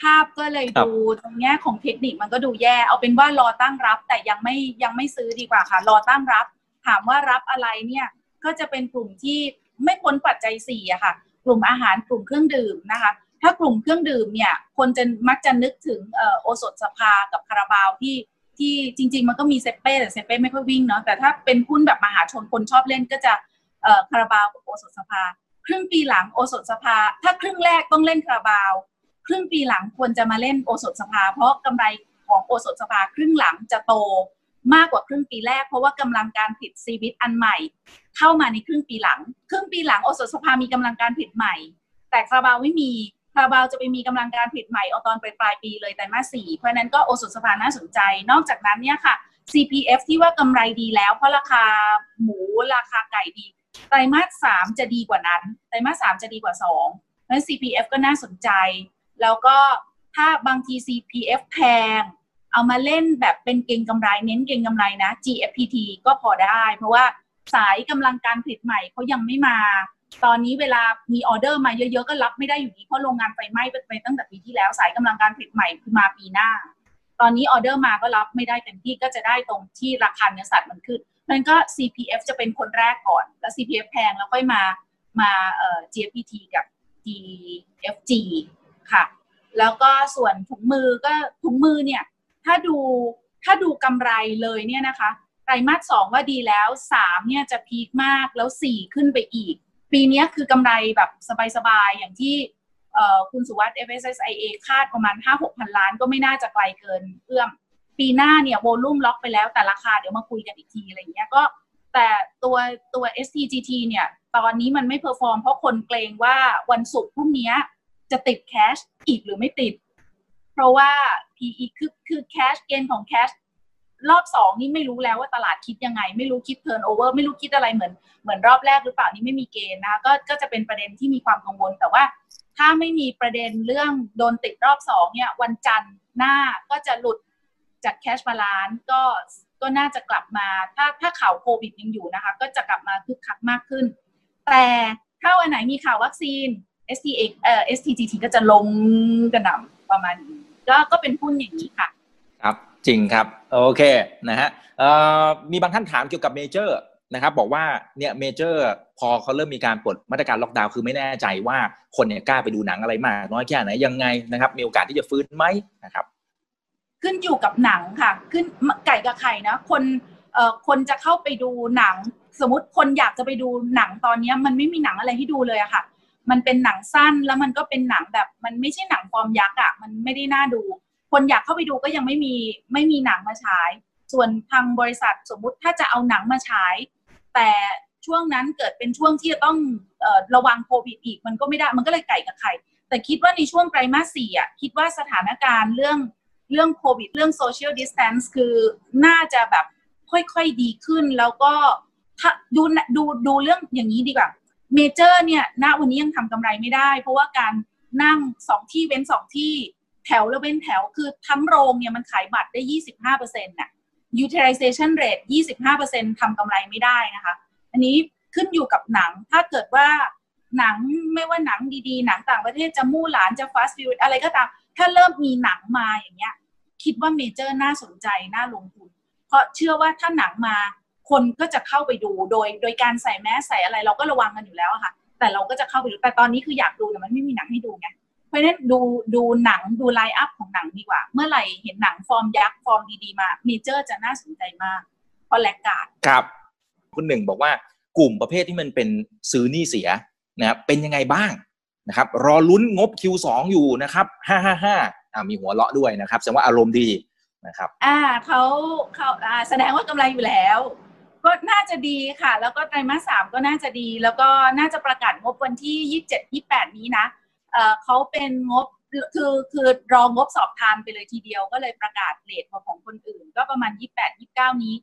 ภาพก็เลยดูตรงแง่ของเทคนิคมันก็ดูแย่ เอาเป็นว่ารอตั้งรับ แต่ยังไม่ยังไม่ซื้อดีกว่าค่ะ รอตั้งรับ ถามว่ารับอะไรเนี่ยก็จะเป็นกลุ่มที่ไม่พ้นปัจจัยสี่อะค่ะ กลุ่มอาหารกลุ่มเครื่องดื่มนะคะ ถ้ากลุ่มเครื่องดื่มเนี่ย คนจะมักจะนึกถึงโอสถสภากับคาราบาวที่ที่จริง ๆ มันก็มีเซเป้แต่เซเป้ไม่ค่อยวิ่งเนาะแต่ถ้าเป็นหุ้นแบบมหาชนคนชอบเล่นก็จะคาราบาวกับโอสถสภา ครึ่งปีหลังโอสถสภา ถ้าครึ่งแรกต้องเล่นคาราบาว ครึ่งปีหลังควรจะมาเล่นโอสถสภา เพราะกำไรของโอสถสภาครึ่งหลังจะโตมากกว่าครึ่งปีแรก เพราะว่ากำลังการผลิตซีวิตอันใหม่ เข้ามาในครึ่งปีหลัง ครึ่งปีหลังโอสถสภามีกำลังการผลิตใหม่ แต่คาราบาวไม่มีคาราบาวจะไปมีกำลังการผลิตใหม่เอาตอนปลายปลายปีเลยแต่มาสี่เพราะนั้นก็โอสถสภาน่าสนใจ นอกจากนั้นเนี่ยค่ะ CPF ที่ว่ากำไรดีแล้วเพราะราคาหมูราคาไก่ดี ไตรมาสสามจะดีกว่านั้น ไตรมาสสามจะดีกว่าสองนั้น CPF ก็น่าสนใจ แล้วก็ถ้าบางที CPF แพง เอามาเล่นแบบเป็นเก่งกำไรเน้นเก่งกำไรนะ GFPT ก็พอได้ เพราะว่าสายกำลังการผลิตใหม่เขายังไม่มา ตอนนี้เวลามีออเดอร์มาเยอะๆ ก็รับไม่ได้อยู่ดี เพราะโรงงานไฟไหม้ไปตั้งแต่ปีที่แล้ว สายกำลังการผลิตใหม่คือมาปีหน้า ตอนนี้ออเดอร์มาก็รับไม่ได้เต็มที่ก็จะได้ตรงที่ราคาเนื้อสัตว์มันขึ้น มันก็ CPF จะเป็นคนแรกก่อน แล้ว CPF แพงแล้วค่อยมามาเอ่อ GFPT กับ DFG ค่ะ แล้วก็ส่วนถุงมือก็ถุงมือเนี่ย ถ้าดูถ้าดูกำไรเลยเนี่ยนะคะไตรมาสสองว่าดีแล้วสามเนี่ยจะพีคมากแล้วสี่ขึ้นไปอีก ปีนี้คือกำไรแบบสบายๆ อย่างที่คุณสุวัสด์ FSSIA คาดประมาณ 5-6 พันล้านก็ไม่น่าจะไกลเกินเอื้อม ปีหน้าเนี่ย volume ล็อกไปแล้วแต่ราคาเดี๋ยวมาคุยกันอีกทีอะไรเงี้ยก็แต่ตัวตัว STGT เนี่ยตอนนี้มันไม่ perform เพราะคนเกรงว่าวันศุกร์พรุ่งนี้จะติดแคชอีกหรือไม่ติด เพราะว่า PE คือคือ cash เกณฑ์ของ cash รอบสองนี่ไม่รู้แล้วว่าตลาดคิดยังไง ไม่รู้คิด turnover ไม่รู้คิดอะไรเหมือนเหมือนรอบแรกหรือเปล่านี่ไม่มีเกณฑ์นะก็ก็จะเป็นประเด็นที่มีความกังวลแต่ว่า ถ้าไม่มีประเด็นเรื่องโดนติดรอบสองเนี่ยวันจันทร์หน้าก็จะหลุด จาก cash balance ก็ก็น่าจะกลับมา ถ้าถ้าข่าวโควิดยังอยู่นะคะ ก็จะกลับมาคึกคักมากขึ้น แต่ถ้าวันไหนมีข่าววัคซีน STX เอ่อ STGT ก็จะลงกระหน่ำประมาณนี้ก็ก็เป็นหุ้นอย่างนี้ค่ะ ครับจริงครับ โอเคนะฮะมีบางท่านถามเกี่ยวกับเมเจอร์นะครับบอกว่าเนี่ยเมเจอร์พอเขาเริ่มมีการปลดมาตรการล็อกดาวน์คือไม่แน่ใจว่าคนเนี่ยกล้าไปดูหนังอะไรมากน้อยแค่ไหนยังไงนะครับ มีโอกาสที่จะฟื้นไหมนะครับ ขึ้นอยู่กับหนังค่ะ คือไก่กับไข่นะ คนเอ่อคนจะเข้าไปดูหนัง สมมติคนอยากจะไปดูหนังตอนนี้มันไม่มีหนังอะไรให้ดูเลยอะค่ะ มันเป็นหนังสั้นแล้วมันก็เป็นหนังแบบ มันไม่ใช่หนังฟอร์มยักษ์อะมันไม่ได้น่าดู คนอยากเข้าไปดูก็ยังไม่มีไม่มีหนังมาฉาย ส่วนทางบริษัทสมมุติถ้าจะเอาหนังมาฉาย แต่ช่วงนั้นเกิดเป็นช่วงที่จะต้องระวังโควิดอีกมันก็ไม่ได้มันก็เลยไก่กับไข่แต่คิดว่าในช่วงไตรมาสสี่อะคิดว่าสถานการณ์เรื่อง เรื่องโควิด เรื่อง social distance คือน่าจะแบบค่อยๆดีขึ้น แล้วก็ถ้าดูดูดูเรื่องอย่างนี้ดีกว่าเมเจอร์เนี่ยณวันนี้ยังทำกำไรไม่ได้ เพราะว่าการนั่งสองที่เว้นสองที่แถวแล้วเป็นแถวคือทั้งโรงเนี่ยมันขายบัตรได้ยี่สิบห้าเปอร์เซ็นต์น่ะ utilization rate ยี่สิบห้าเปอร์เซ็นต์ทำกำไรไม่ได้นะคะ อันนี้ขึ้นอยู่กับหนังถ้าเกิดว่าหนังไม่ว่าหนังดีๆ หนังต่างประเทศจะมู่หลานจะ Fast & Furious อะไรก็ตาม ถ้าเริ่มมีหนังมาอย่างเงี้ย คิดว่าเมเจอร์น่าสนใจน่าลงทุน เพราะเชื่อว่าถ้าหนังมาคนก็จะเข้าไปดูโดย โดยการใส่แมสใส่อะไรเราก็ระวังกันอยู่แล้วอะค่ะ แต่เราก็จะเข้าไปดูแต่ตอนนี้คืออยากดูแต่มันไม่มีหนังให้ดูไงเพราะฉะนั้นดูดูหนังดู line up ของหนังดีกว่า เมื่อไหร่เห็นหนังฟอร์มยักษ์ฟอร์มดีๆมาเมเจอร์จะน่าสนใจมากเพราะแลกการครับ คุณหนึ่งบอกว่ากลุ่มประเภทที่มันเป็นซื้อนี้เสียนะครับเป็นยังไงบ้าง นะครับรอลุ้นงบ Q2 อยู่นะครับ555อ่ามีหัวเราะด้วยนะครับแสดงว่าอารมณ์ดีนะครับ อ่าเขาเขาอ่าแสดงว่ากำไรอยู่แล้ว ก็น่าจะดีค่ะ แล้วก็ไตรมาสสามก็น่าจะดี แล้วก็น่าจะประกาศงบวันที่ยี่สิบเจ็ดยี่แปดนี้นะเอ่อเขาเป็นงบคือคือรองงบสอบทานไปเลยทีเดียวก็เลยประกาศเลทของคนอื่น ก็ประมาณยี่แปดยี่เก้านี้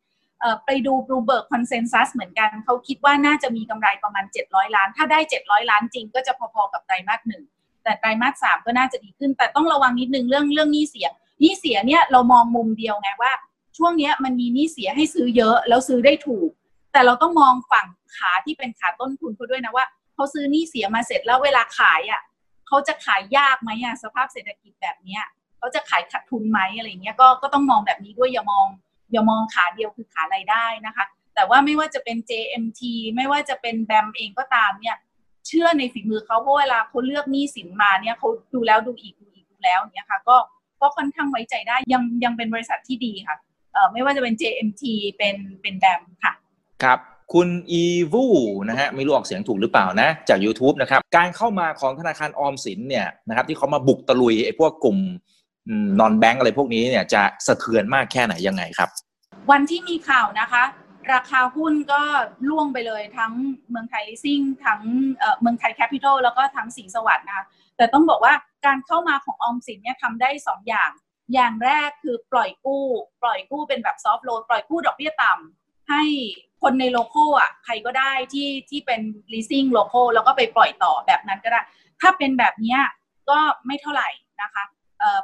ไปดู Bloomberg consensus เหมือนกัน เขาคิดว่าน่าจะมีกำไรประมาณ 700 ล้าน ถ้าได้ 700 ล้านจริงก็จะพอๆกับไตรมาสหนึ่งแต่ไตรมาสสามก็น่าจะดีขึ้น แต่ต้องระวังนิดนึงเรื่องเรื่องหนี้เสียหนี้เสียเนี่ยเรามองมุมเดียวไงว่า ช่วงนี้มันมีหนี้เสียให้ซื้อเยอะแล้วซื้อได้ถูก แต่เราต้องมองฝั่งขาที่เป็นขาต้นทุนเขาด้วยนะว่าเขาซื้อหนี้เสียมาเสร็จแล้วเวลาขายอะเขาจะขายยากไหมอะสภาพเศรษฐกิจแบบเนี้ยเขาจะขายขาดทุนไหมอะไรเงี้ยก็ก็ต้องมองแบบนี้ด้วยอย่ามอง อย่ามองขาเดียวคือขารายได้นะคะ แต่ว่าไม่ว่าจะเป็น JMT ไม่ว่าจะเป็นแบมเองก็ตามเนี่ยเชื่อในฝีมือเขาเพราะเวลาเขาเลือกหนี้สินมาเนี่ยเขาดูแล้วดูอีกดูอีกดูแล้วเนี่ยค่ะก็ก็ค่อนข้างไว้ใจได้ยังยังเป็นบริษัทที่ดีค่ะเอ่อไม่ว่าจะเป็น JMT เป็นเป็นแบมค่ะครับคุณอีวูนะฮะไม่รู้ออกเสียงถูกหรือเปล่านะ จาก YouTube นะครับ การเข้ามาของธนาคารออมสินเนี่ยนะครับที่เขามาบุกตะลุยไอ้พวกกลุ่ม non-bank อะไรพวกนี้เนี่ยจะสะเทือนมากแค่ไหนยังไงครับ วันที่มีข่าวนะคะ ราคาหุ้นก็ร่วงไปเลยทั้งเมืองไทยลิสซิ่งทั้งเมืองไทยแคปิตอลแล้วก็ทั้งศรีสวัสดิ์นะคะแต่ต้องบอกว่าการเข้ามาของออมสินเนี่ยทำได้ 2 อย่าง อย่างแรกคือปล่อยกู้ ปล่อยกู้เป็นแบบ soft loan ปล่อยกู้ดอกเบี้ยต่ำให้คนใน local อะใครก็ได้ที่ที่เป็น leasing โลโก้แล้วก็ไปปล่อยต่อแบบนั้นก็ได้ ถ้าเป็นแบบนี้ก็ไม่เท่าไหร่นะคะ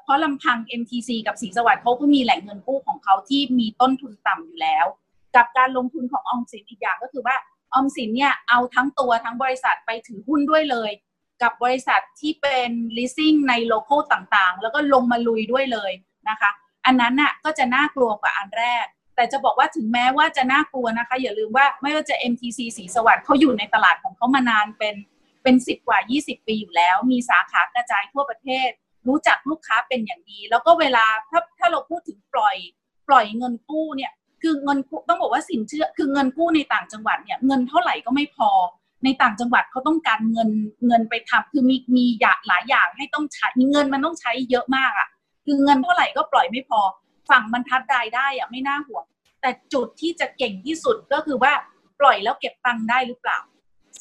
เพราะลำพัง MTC กับสีสวัสดิ์เขาก็มีแหล่งเงินกู้ของเขาที่มีต้นทุนต่ำอยู่แล้ว กับการลงทุนของออมสินอีกอย่างก็คือว่าออมสินเนี่ยเอาทั้งตัวทั้งบริษัทไปถือหุ้นด้วยเลย กับบริษัทที่เป็น leasing ในโลโก้ต่างๆ แล้วก็ลงมาลุยด้วยเลยนะคะ อันนั้นน่ะก็จะน่ากลัวกว่าอันแรก แต่จะบอกว่าถึงแม้ว่าจะน่ากลัวนะคะ อย่าลืมว่าไม่ว่าจะ MTC สีสวัสดิ์เขาอยู่ในตลาดของเขามานานเป็นเป็นสิบกว่า 20 ปีอยู่แล้ว มีสาขากระจายทั่วประเทศ รู้จักลูกค้าเป็นอย่างดี แล้วก็เวลาถ้าถ้าเราพูดถึงปล่อยปล่อยเงินกู้เนี่ยคือเงินกู้ต้องบอกว่าสินเชื่อคือเงินกู้ในต่างจังหวัดเนี่ยเงินเท่าไหร่ก็ไม่พอ ในต่างจังหวัดเขาต้องการเงินเงินไปทำคือมีมีอย่าหลายอย่างให้ต้องใช้เงินมันต้องใช้เยอะมากอะ่ะคือเงินเท่าไหร่ก็ปล่อยไม่พอ ฝั่งบรรทัดรายได้อะไม่น่าห่วง แต่จุดที่จะเก่งที่สุดก็คือว่าปล่อยแล้วเก็บตังค์ได้หรือเปล่า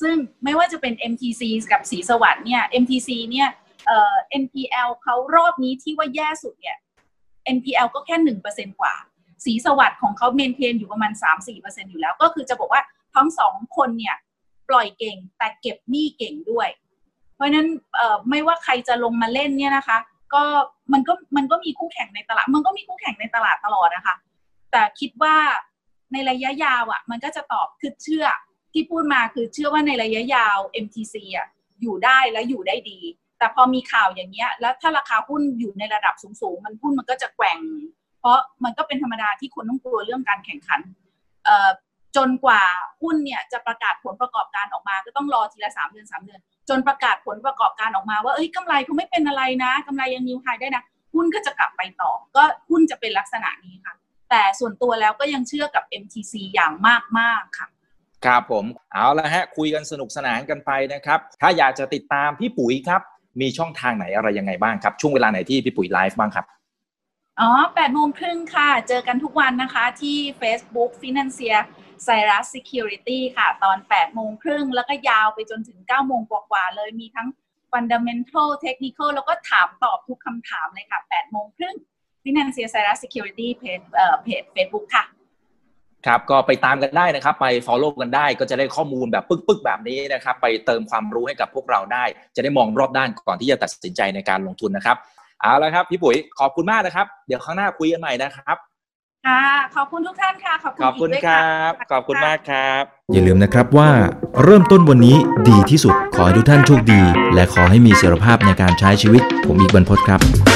ซึ่งไม่ว่าจะเป็น MTC กับสีสวัสด์เนี่ย MTC เนี่ย เอ่อ NPL เขารอบนี้ที่ว่าแย่สุดเนี่ย NPL ก็แค่หนึ่งเปอร์เซ็นกว่า สีสวัสด์ของเขาเมนเทนอยู่ประมาณสามสี่เปอร์เซ็นอยู่แล้ว ก็คือจะบอกว่าทั้งสองคนเนี่ย ปล่อยเก่งแต่เก็บหนี้เก่งด้วย เพราะฉะนั้นไม่ว่าใครจะลงมาเล่นเนี่ยนะคะ ก็มันก็มันก็มีคู่แข่งในตลาด มันก็มีคู่แข่งในตลาดตลอดนะคะ แต่คิดว่าในระยะยาวอะ่ะ มันก็จะตอบคือเชื่อที่พูดมาคือเชื่อว่าในระยะยาว MTC อะอยู่ได้และอยู่ได้ดี แต่พอมีข่าวอย่างเงี้ย แล้วถ้าราคาหุ้นอยู่ในระดับสูงๆ มันหุ้นมันก็จะแกว่ง เพราะมันก็เป็นธรรมดาที่คนต้องกลัวเรื่องการแข่งขันเอ่อจนกว่าหุ้นเนี่ยจะประกาศผลประกอบการออกมา ก็ต้องรอทีละสามเดือนสามเดือน จนประกาศผลประกอบการออกมา ว่าเอ้ยกำไรเขาไม่เป็นอะไรนะกำไรยังนิวไฮได้นะหุ้นก็จะกลับไปต่อ ก็หุ้นจะเป็นลักษณะนี้ค่ะ แต่ส่วนตัวแล้วก็ยังเชื่อกับ MTC อย่างมากๆค่ะครับผมเอาละฮะคุยกันสนุกสนานกันไปนะครับ ถ้าอยากจะติดตามพี่ปุ๋ยครับ มีช่องทางไหนอะไรยังไงบ้างครับ ช่วงเวลาไหนที่พี่ปุ๋ยไลฟ์บ้างครับ อ๋อแปดโมงครึ่งค่ะ เจอกันทุกวันนะคะที่ Facebook Financier Cyrus Security ค่ะ ตอน8โมงครึ่งแล้วก็ยาวไปจนถึง9โมงกว่าๆเลยมีทั้ง Fundamental Technical แล้วก็ถามตอบทุกคำถามเลยค่ะ8โมงครึ่ง Financier Cyrus Security เพจเอ่อเพจ Facebook ค่ะ ครับก็ไปตามกันได้นะครับ ไป Follow กันได้ก็จะได้ข้อมูลแบบปึ๊กๆแบบนี้นะครับ ไปเติมความรู้ให้กับพวกเราได้ จะได้มองรอบด้านก่อนที่จะตัดสินใจในการลงทุนนะครับเอาละครับพี่ปุ๋ยขอบคุณมากนะครับ เดี๋ยวข้างหน้าคุยกันใหม่นะครับค่ะขอบคุณทุกท่านค่ะ ขอบคุณขอบคุณอีกด้วยคค่ะรับ ขอบคุณมากครับ อย่าลืมนะครับว่าเริ่มต้นวันนี้ดีที่สุดขอให้ทุกท่านโชคดี และขอให้มีเสรีภาพในการใช้ชีวิต ผมอีกบรรพตครับ